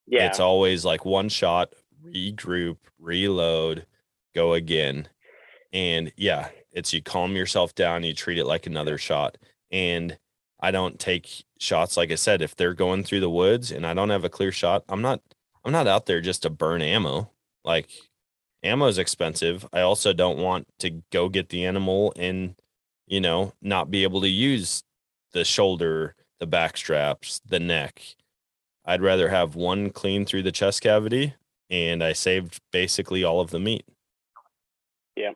Yeah. It's always like one shot, regroup, reload, go again. And yeah, it's you calm yourself down, you treat it like another shot. And I don't take shots like I said if they're going through the woods and I don't have a clear shot, I'm not I'm not out there just to burn ammo. Like ammo is expensive. I also don't want to go get the animal and you know, not be able to use the shoulder, the back straps, the neck. I'd rather have one clean through the chest cavity and I saved basically all of the meat. Yeah.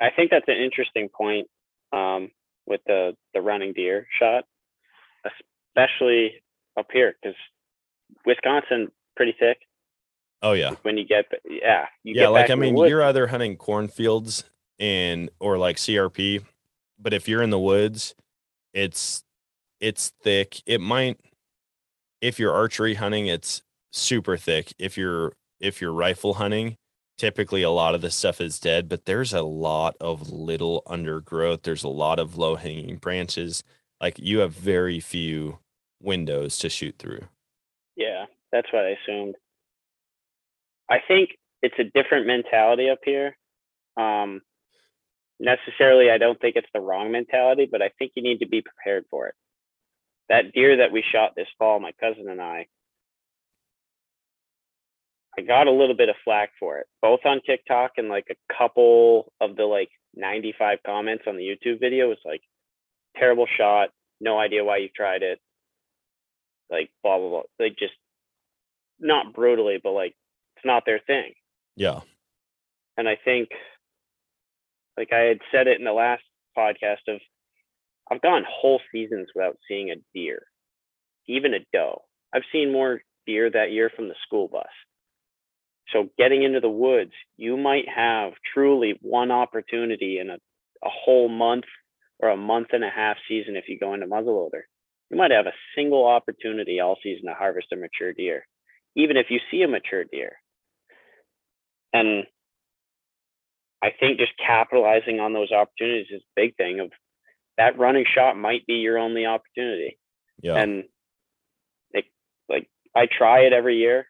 I think that's an interesting point um, with the the running deer shot, especially up here because Wisconsin pretty thick. Oh yeah. When you get yeah you yeah like I mean you're either hunting cornfields and or like CRP, but if you're in the woods, it's it's thick. It might if you're archery hunting, it's super thick. If you're if you're rifle hunting, typically a lot of the stuff is dead, but there's a lot of little undergrowth. There's a lot of low hanging branches. Like you have very few windows to shoot through. Yeah, that's what I assumed. I think it's a different mentality up here. Um, necessarily, I don't think it's the wrong mentality, but I think you need to be prepared for it. That deer that we shot this fall, my cousin and I, I got a little bit of flack for it, both on TikTok and like a couple of the like 95 comments on the YouTube video was like, terrible shot, no idea why you tried it, like blah blah blah. Like just not brutally, but like it's not their thing. Yeah. And I think, like I had said it in the last podcast of, I've gone whole seasons without seeing a deer, even a doe. I've seen more deer that year from the school bus so getting into the woods, you might have truly one opportunity in a, a whole month or a month and a half season if you go into muzzleloader. You might have a single opportunity all season to harvest a mature deer, even if you see a mature deer. And I think just capitalizing on those opportunities is a big thing of that running shot might be your only opportunity. Yeah. And it, like I try it every year.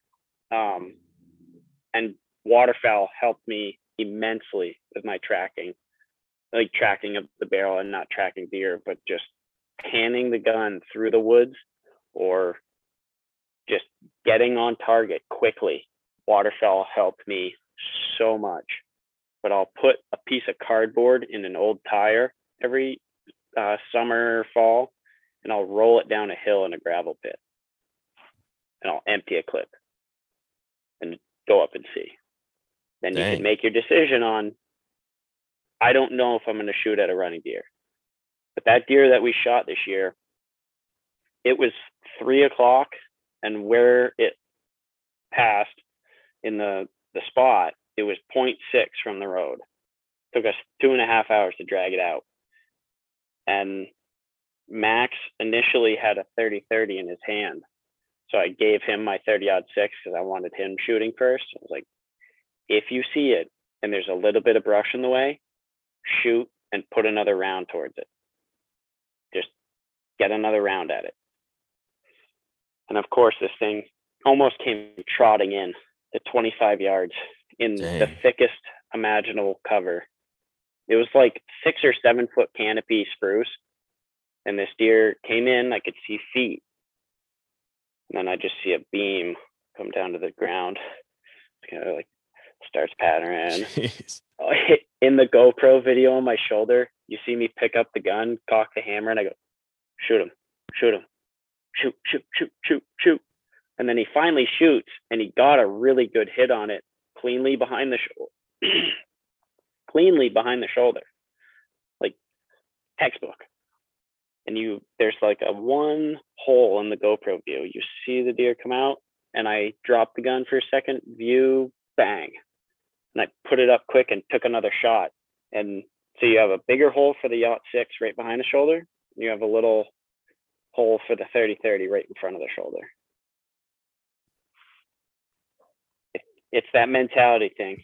Um, and waterfowl helped me immensely with my tracking, like tracking of the barrel and not tracking deer, but just panning the gun through the woods or just getting on target quickly. Waterfowl helped me so much. But I'll put a piece of cardboard in an old tire every uh, summer, fall, and I'll roll it down a hill in a gravel pit. And I'll empty a clip. And go up and see. Then Dang. you can make your decision on. I don't know if I'm going to shoot at a running deer, but that deer that we shot this year, it was three o'clock, and where it passed in the the spot, it was 0.6 from the road. Took us two and a half hours to drag it out, and Max initially had a 30-30 in his hand. So I gave him my 30 aught six because I wanted him shooting first. I was like, if you see it and there's a little bit of brush in the way, shoot and put another round towards it. Just get another round at it. And of course, this thing almost came trotting in to 25 yards in Dang. the thickest imaginable cover. It was like six or seven foot canopy spruce. And this deer came in, I could see feet. And then I just see a beam come down to the ground. It's kind of like starts pattering. Jeez. Oh, in the GoPro video on my shoulder, you see me pick up the gun, cock the hammer, and I go, shoot him, shoot him, shoot, shoot, shoot, shoot, shoot. And then he finally shoots, and he got a really good hit on it, cleanly behind the shoulder, cleanly behind the shoulder, like textbook. And you, there's like a one hole in the GoPro view. You see the deer come out, and I drop the gun for a second, view, bang, and I put it up quick and took another shot. And so you have a bigger hole for the yacht six right behind the shoulder. And you have a little hole for the 30 30 right in front of the shoulder. It's that mentality thing.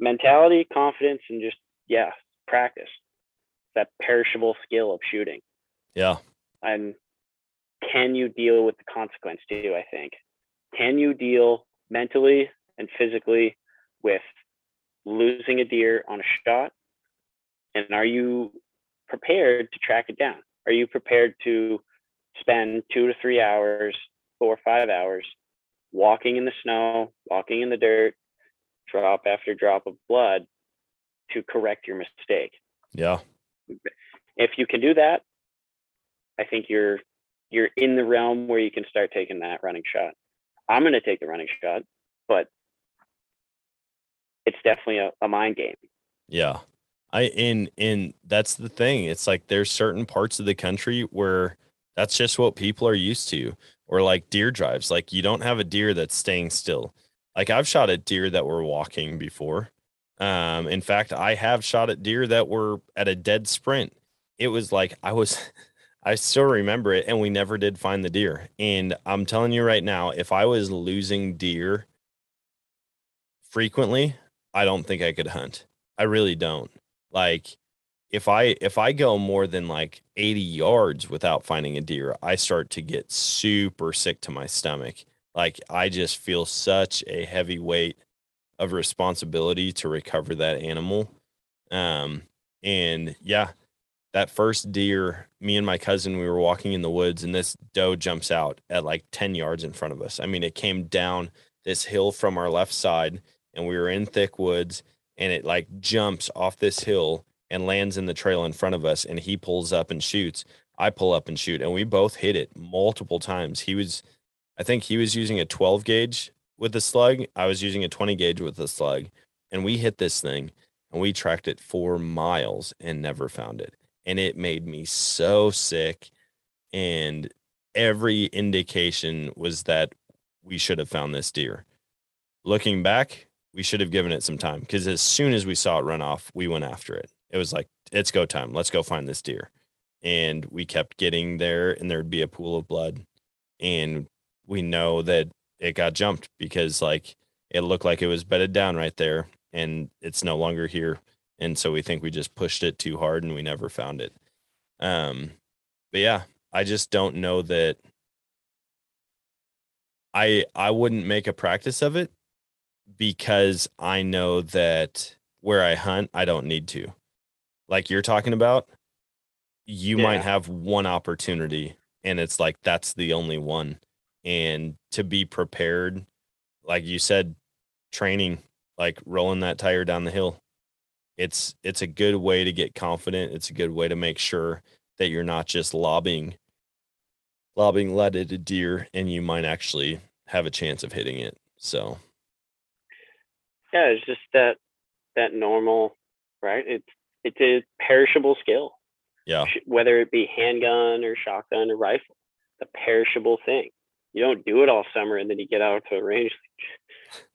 Mentality, confidence, and just, yeah, practice. That perishable skill of shooting. Yeah. And can you deal with the consequence too? I think. Can you deal mentally and physically with losing a deer on a shot? And are you prepared to track it down? Are you prepared to spend two to three hours, four or five hours walking in the snow, walking in the dirt, drop after drop of blood to correct your mistake? Yeah. if you can do that, I think you're you're in the realm where you can start taking that running shot. I'm going to take the running shot, but it's definitely a, a mind game. Yeah. I in in that's the thing. It's like there's certain parts of the country where that's just what people are used to. Or like deer drives. Like you don't have a deer that's staying still. Like I've shot at deer that were walking before. Um, in fact, I have shot at deer that were at a dead sprint. It was like I was I still remember it and we never did find the deer. And I'm telling you right now, if I was losing deer frequently, I don't think I could hunt. I really don't. Like if I if I go more than like 80 yards without finding a deer, I start to get super sick to my stomach. Like I just feel such a heavy weight of responsibility to recover that animal. Um and yeah, that first deer, me and my cousin, we were walking in the woods and this doe jumps out at like 10 yards in front of us. I mean, it came down this hill from our left side and we were in thick woods and it like jumps off this hill and lands in the trail in front of us and he pulls up and shoots i pull up and shoot and we both hit it multiple times he was i think he was using a 12 gauge with the slug i was using a 20 gauge with the slug and we hit this thing and we tracked it for miles and never found it and it made me so sick and every indication was that we should have found this deer looking back we should have given it some time because as soon as we saw it run off, we went after it. It was like, it's go time. Let's go find this deer. And we kept getting there, and there'd be a pool of blood. And we know that it got jumped because, like, it looked like it was bedded down right there, and it's no longer here. And so we think we just pushed it too hard and we never found it. Um, but yeah, I just don't know that I I wouldn't make a practice of it because I know that where I hunt, I don't need to. Like you're talking about, you might have one opportunity and it's like that's the only one. And to be prepared, like you said, training, like rolling that tire down the hill. It's it's a good way to get confident. It's a good way to make sure that you're not just lobbing lobbing lead at a deer and you might actually have a chance of hitting it. So Yeah, it's just that that normal, right? It's it's a perishable skill, yeah. whether it be handgun or shotgun or rifle. The perishable thing. You don't do it all summer and then you get out to a range.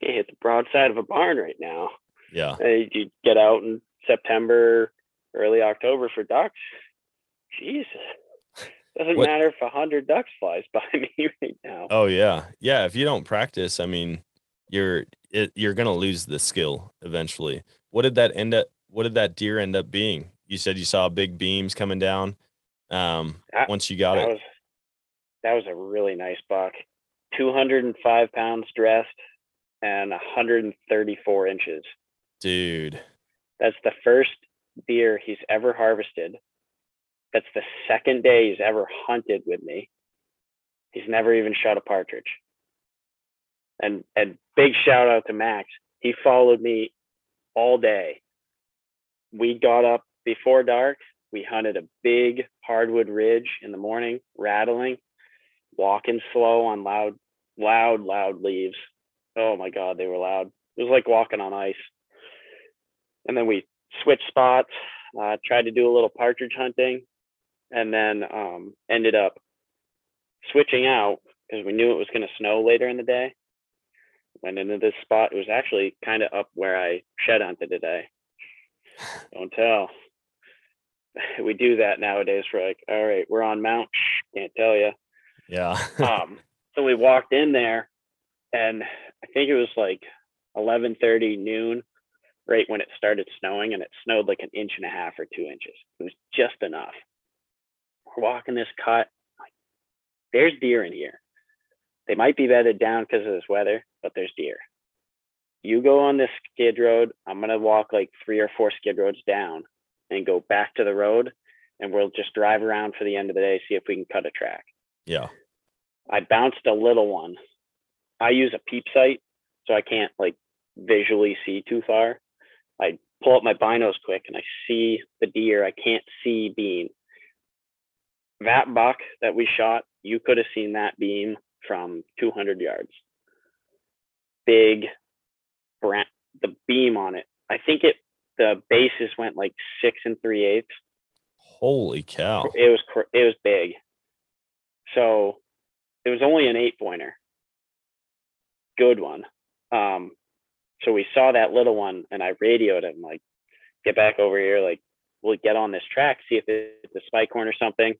You hit the broadside of a barn right now. Yeah. Uh, you get out in September, early October for ducks. Jesus, Doesn't What- matter if a hundred ducks flies by me right now. Oh yeah, yeah. If you don't practice, I mean, you're it, you're gonna lose the skill eventually. What did that end up? What did that deer end up being? You said you saw big beams coming down. Um, once you got it, was that was a really nice buck. 205 pounds dressed and 134 inches. dude. That's the first deer he's ever harvested. That's the second day he's ever hunted with me. He's never even shot a partridge. And and big shout out to Max. He followed me all day. We got up before dark. We hunted a big hardwood ridge in the morning, rattling, walking slow on loud, loud, loud leaves. Oh my God, they were loud. It was like walking on ice. And then we switched spots, uh, tried to do a little partridge hunting, and then um, ended up switching out because we knew it was going to snow later in the day. Went into this spot. It was actually kind of up where I shed hunted today. Don't tell. We do that nowadays. We're like, all right, we're on Mount. Can't tell you. Yeah. um, so we walked in there, and I think it was like 11:30 noon, right when it started snowing, and it snowed like an inch and a half or two inches. It was just enough. We're walking this cut. like, There's deer in here. They might be bedded down because of this weather, but there's deer. You go on this skid road. I'm gonna walk like three or four skid roads down and go back to the road, and we'll just drive around for the end of the day, see if we can cut a track. yeah. I bounced a little one. I use a peep sight, so I can't like visually see too far. I pull up my binos quick and I see the deer. I can't see beam. That buck that we shot, you could have seen that beam from 200 yards. Big, bra- the beam on it. I think it the bases went like six and three eighths Holy cow. it was it was big. So it was only an eight pointer. Good one. Um, so we saw that little one, and I radioed him like, "Get back over here! Like, we'll get on this track, see if it's a spike horn or something.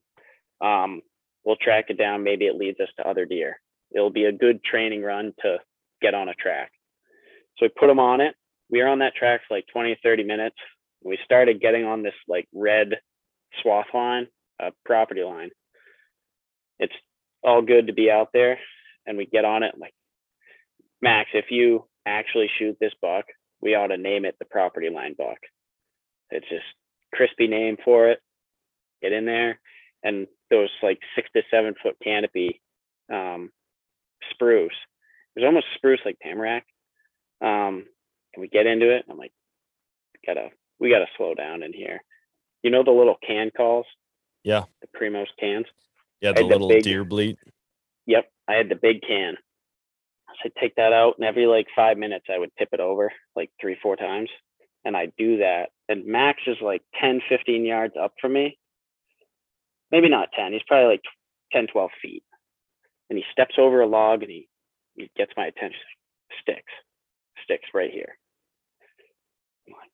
Um, we'll track it down. Maybe it leads us to other deer. It'll be a good training run to get on a track." So we put him on it. We were on that track for like 20, 30 minutes. We started getting on this like red swath line, a property line. It's all good to be out there, and we get on it. Like Max, if you actually shoot this buck, we ought to name it the property line buck. It's just crispy name for it. Get in there, and those like six to seven foot canopy um, spruce. It was almost spruce like tamarack. Um, and we get into it. I'm like, gotta we gotta slow down in here. You know the little can calls? Yeah. The Primos cans. Yeah, the had the little big- deer bleat. Yep, I had the big can. So I'd take that out, and every like five minutes, I would tip it over like three, four times. And I do that. And Max is like 10, 15 yards up from me. Maybe not 10. He's probably like 10, 12 feet. And he steps over a log and he, he gets my attention. Sticks. Sticks right here. I'm like,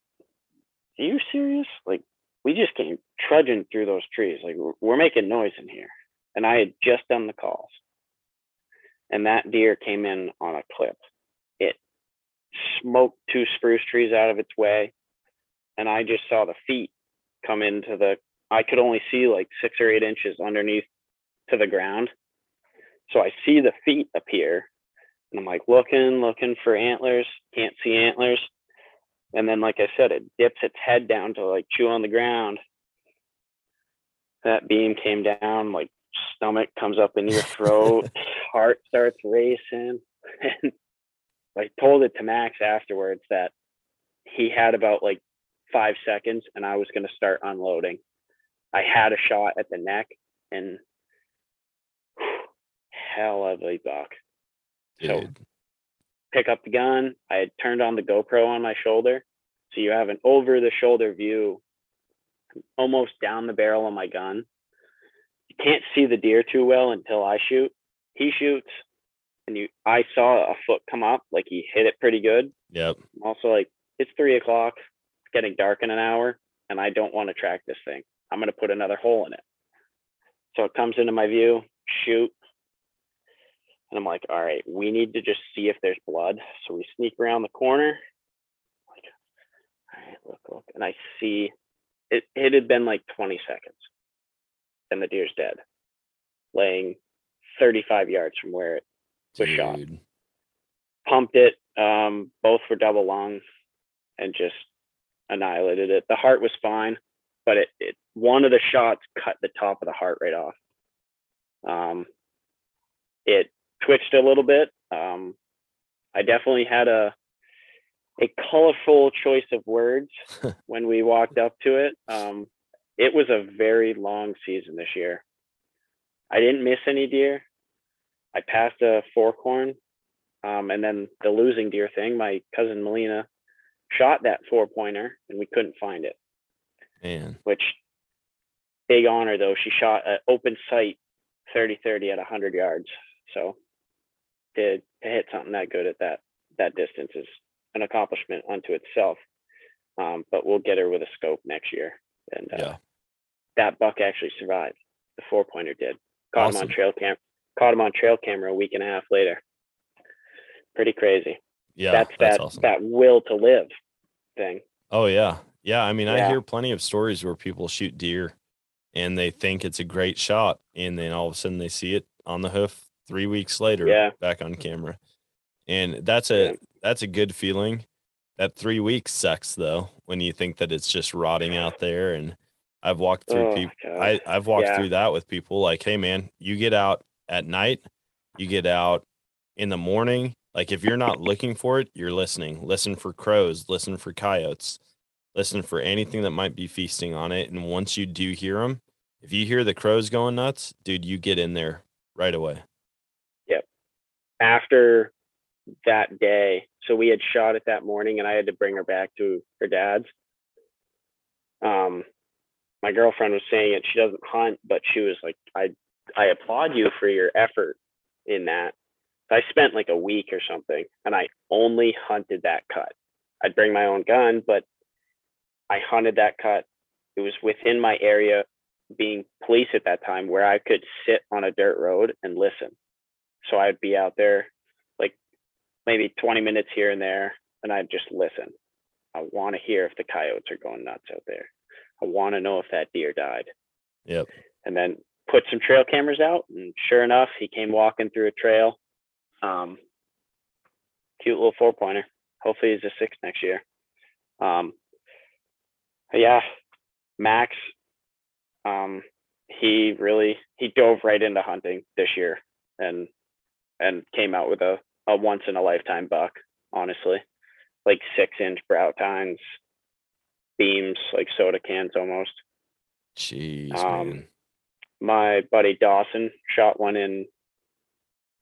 Are you serious? Like, we just came trudging through those trees. Like, we're, we're making noise in here. And I had just done the calls and that deer came in on a clip. It smoked two spruce trees out of its way, and I just saw the feet come into the. I could only see like six or eight inches underneath to the ground, so I see the feet appear, and I'm like looking, looking for antlers. Can't see antlers, and then like I said, it dips its head down to like chew on the ground. That beam came down like stomach comes up in your throat, heart starts racing. And I told it to Max afterwards that he had about like five seconds and I was going to start unloading. I had a shot at the neck and hell of a buck. So pick up the gun. I had turned on the GoPro on my shoulder. So you have an over the shoulder view almost down the barrel of my gun. You can't see the deer too well until I shoot. He shoots and you I saw a foot come up, like he hit it pretty good. Yep. Also like, it's three o'clock, it's getting dark in an hour, and I don't want to track this thing. I'm gonna put another hole in it. So it comes into my view, shoot. And I'm like, all right, we need to just see if there's blood. So we sneak around the corner. Like, all right, look, look. And I see it, it had been like 20 seconds. And the deer's dead, laying 35 yards from where it was shot. Pumped it. Um, both were double lung, and just annihilated it. The heart was fine, but it, it one of the shots cut the top of the heart right off. Um, it twitched a little bit. Um, I definitely had a a colorful choice of words when we walked up to it. Um, it was a very long season this year. I didn't miss any deer. I passed a fork horn um, and then the losing deer thing, my cousin Melina shot that four pointer and we couldn't find it, Man. which big honor though. She shot an open sight 30 30 at 100 yards. So to, to hit something that good at that, that distance is an accomplishment unto itself. Um, but we'll get her with a scope next year. And uh, Yeah. That buck actually survived. The four pointer did. Caught him on trail cam. Caught him on trail camera a week and a half later. Pretty crazy. Yeah. that's that's that awesome. that will to live thing. Oh yeah. Yeah. I mean, I hear plenty of stories where people shoot deer and they think it's a great shot. And then all of a sudden they see it on the hoof three weeks later Yeah. back on camera. And that's a Yeah. that's a good feeling. That three weeks sucks though, when you think that it's just rotting out there. And I've walked through Oh, people I, I've walked Yeah. through that with people like, hey man, you get out at night, you get out in the morning. Like if you're not looking for it, you're listening. Listen for crows, listen for coyotes, listen for anything that might be feasting on it. And once you do hear them, if you hear the crows going nuts, dude, you get in there right away. Yep. After that day, so we had shot it that morning, and I had to bring her back to her dad's. Um, my girlfriend was saying it. She doesn't hunt, but she was like, "I I applaud you for your effort in that." I spent like a week or something, and I only hunted that cut. I'd bring my own gun, but I hunted that cut. It was within my area, being police at that time, where I could sit on a dirt road and listen. So I'd be out there, like maybe 20 minutes here and there, and I'd just listen. I want to hear if the coyotes are going nuts out there. I want to know if that deer died. Yep. and then put some trail cameras out and sure enough he came walking through a trail. Um cute little four pointer hopefully he's a six next year. Um yeah max um he really he dove right into hunting this year and and came out with a a once in a lifetime buck honestly. Like six inch brow tines beams like soda cans almost Jeez, Um, man. my buddy Dawson shot one in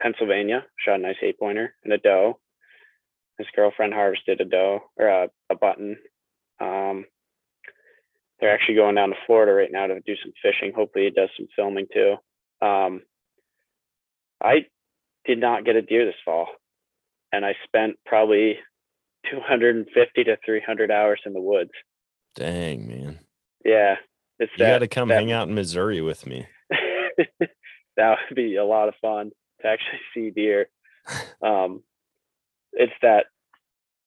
Pennsylvania, shot a nice eight pointer and a doe. His girlfriend harvested a doe or a, a button. Um, they're actually going down to Florida right now to do some fishing. Hopefully, he does some filming too. Um, I did not get a deer this fall, and I spent probably 250 to 300 hours in the woods. Dang, man. Yeah, it's You got to come that- hang out in Missouri with me. that would be a lot of fun to actually see deer. Um, it's that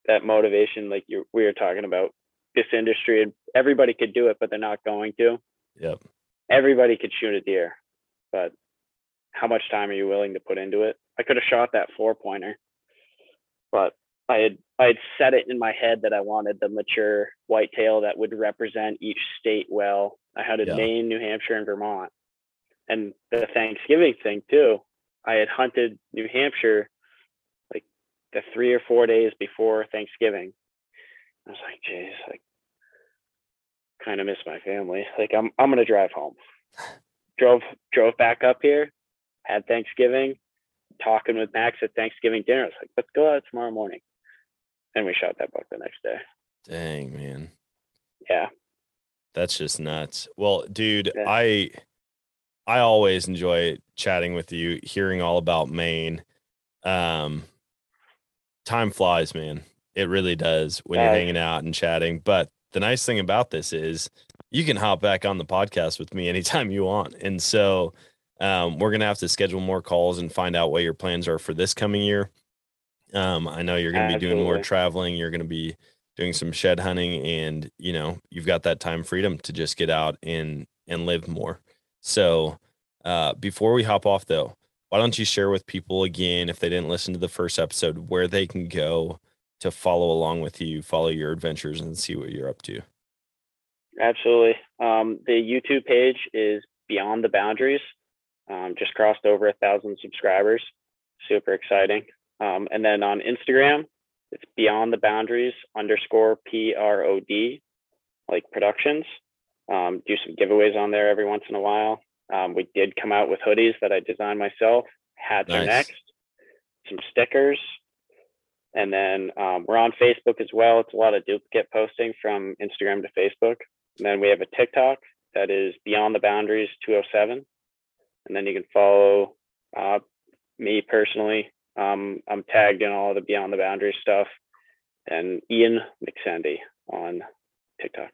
that motivation, like you we were talking about this industry, and everybody could do it, but they're not going to. Yep. Everybody could shoot a deer, but how much time are you willing to put into it? I could have shot that four pointer, but I had I had set it in my head that I wanted the mature whitetail that would represent each state well. I had it Yeah. Maine, New Hampshire, and Vermont. And the Thanksgiving thing too. I had hunted New Hampshire like the three or four days before Thanksgiving. I was like, geez, like kind of miss my family. Like I'm I'm gonna drive home. drove drove back up here, had Thanksgiving, talking with Max at Thanksgiving dinner. I was like, let's go out tomorrow morning. And we shot that buck the next day. Dang, man. Yeah. That's just nuts. Well, dude, Yeah. I I always enjoy chatting with you, hearing all about Maine. Um time flies, man. It really does when you're hanging out and chatting. But the nice thing about this is you can hop back on the podcast with me anytime you want. And so um, we're gonna have to schedule more calls and find out what your plans are for this coming year. Um, I know you're gonna be doing more traveling. You're gonna be doing some shed hunting, and you know you've got that time freedom to just get out and and live more. So uh, before we hop off, though, why don't you share with people again, if they didn't listen to the first episode, where they can go to follow along with you, follow your adventures, and see what you're up to? Absolutely. Um, the YouTube page is Beyond the Boundaries. Um, just crossed over a thousand subscribers. Super exciting. Um, and then on Instagram, it's Beyond the Boundaries underscore P R O D, like productions. Um, do some giveaways on there every once in a while. Um, we did come out with hoodies that I designed myself. Hats are next. Some stickers. And then um, we're on Facebook as well. It's a lot of duplicate posting from Instagram to Facebook. And then we have a TikTok that is Beyond the Boundaries 207. And then you can follow uh, me personally. Um, I'm tagged in all the Beyond the Boundary stuff. And Ian McSandy on TikTok.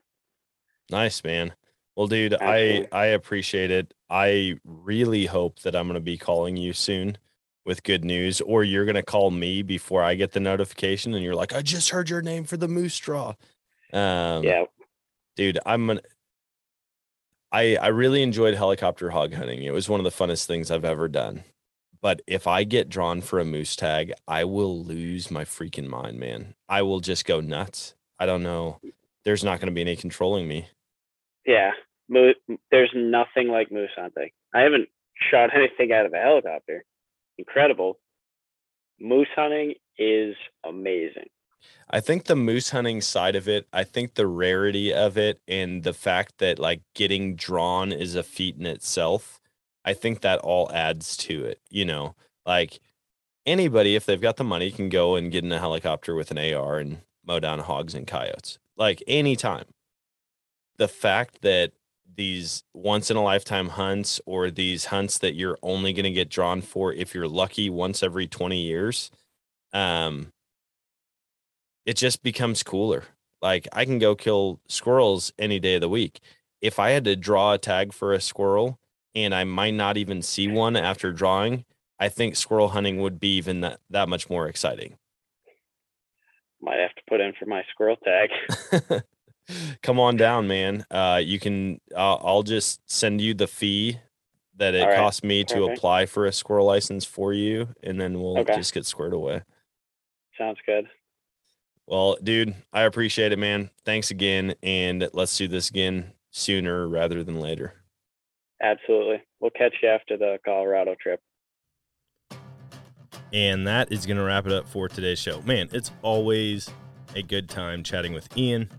Nice, man. Well, dude, Absolutely. I I appreciate it. I really hope that I'm going to be calling you soon with good news, or you're going to call me before I get the notification, and you're like, "I just heard your name for the moose draw." Um, yeah. dude, I'm gonna. I I really enjoyed helicopter hog hunting. It was one of the funnest things I've ever done. But if I get drawn for a moose tag, I will lose my freaking mind, man. I will just go nuts. I don't know. There's not going to be any controlling me. Yeah. Mo- there's nothing like moose hunting. I haven't shot anything out of a helicopter. Incredible. Moose hunting is amazing. I think the moose hunting side of it, I think the rarity of it and the fact that like getting drawn is a feat in itself, I think that all adds to it. You know, like anybody, if they've got the money, can go and get in a helicopter with an AR and mow down hogs and coyotes. Like anytime. The fact that these once in a lifetime hunts or these hunts that you're only going to get drawn for if you're lucky once every 20 years, um, it just becomes cooler. Like I can go kill squirrels any day of the week. If I had to draw a tag for a squirrel and I might not even see one after drawing, I think squirrel hunting would be even that, that much more exciting. Might have to put in for my squirrel tag. Come on down, man. Uh, you can. Uh, I'll just send you the fee that it right, cost me to apply for a squirrel license for you, and then we'll Okay. just get squared away. Sounds good. Well, dude, I appreciate it, man. Thanks again, and let's do this again sooner rather than later. Absolutely. We'll catch you after the Colorado trip. And that is going to wrap it up for today's show. Man, it's always a good time chatting with Ian.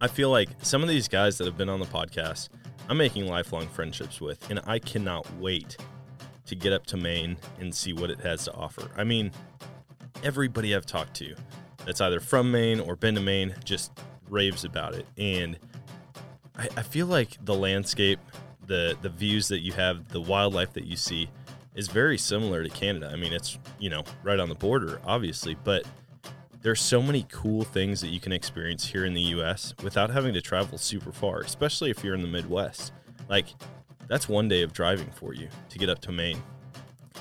I feel like some of these guys that have been on the podcast, I'm making lifelong friendships with, and I cannot wait to get up to Maine and see what it has to offer. I mean, everybody I've talked to that's either from Maine or been to Maine just raves about it. And I, I feel like the landscape, the the views that you have, the wildlife that you see is very similar to Canada. I mean, it's, you know, right on the border, obviously, but there's so many cool things that you can experience here in the US without having to travel super far, especially if you're in the Midwest. Like, that's one day of driving for you to get up to Maine.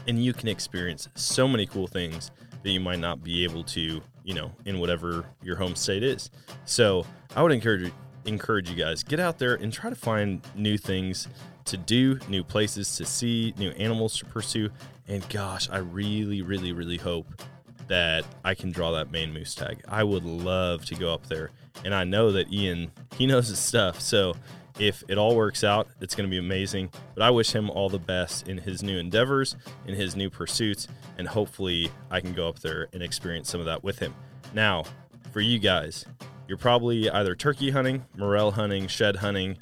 And you can experience so many cool things that you might not be able to, you know, in whatever your home state is. So I would encourage encourage you guys get out there and try to find new things to do, new places to see, new animals to pursue. And gosh, I really, really, really hope that I can draw that Maine moose tag. I would love to go up there. And I know that Ian, he knows his stuff. So if it all works out, it's going to be amazing. But I wish him all the best in his new endeavors, in his new pursuits, and hopefully I can go up there and experience some of that with him. Now, for you guys, you're probably either turkey hunting, morel hunting, shed hunting,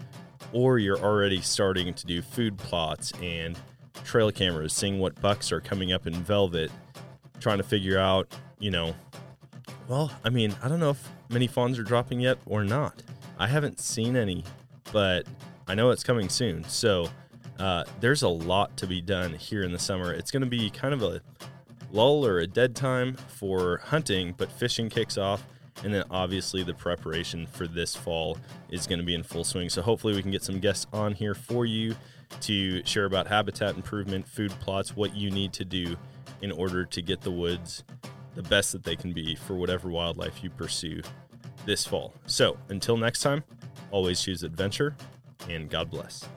or you're already starting to do food plots and trail cameras, seeing what bucks are coming up in velvet, trying to figure out, you know, well, I mean, I don't know if many fawns are dropping yet or not. I haven't seen any, but I know it's coming soon. So uh, there's a lot to be done here in the summer. It's going to be kind of a lull or a dead time for hunting, but fishing kicks off. And then obviously the preparation for this fall is going to be in full swing. So hopefully we can get some guests on here for you to share about habitat improvement, food plots, what you need to do in order to get the woods the best that they can be for whatever wildlife you pursue this fall. So until next time, always choose adventure and God bless.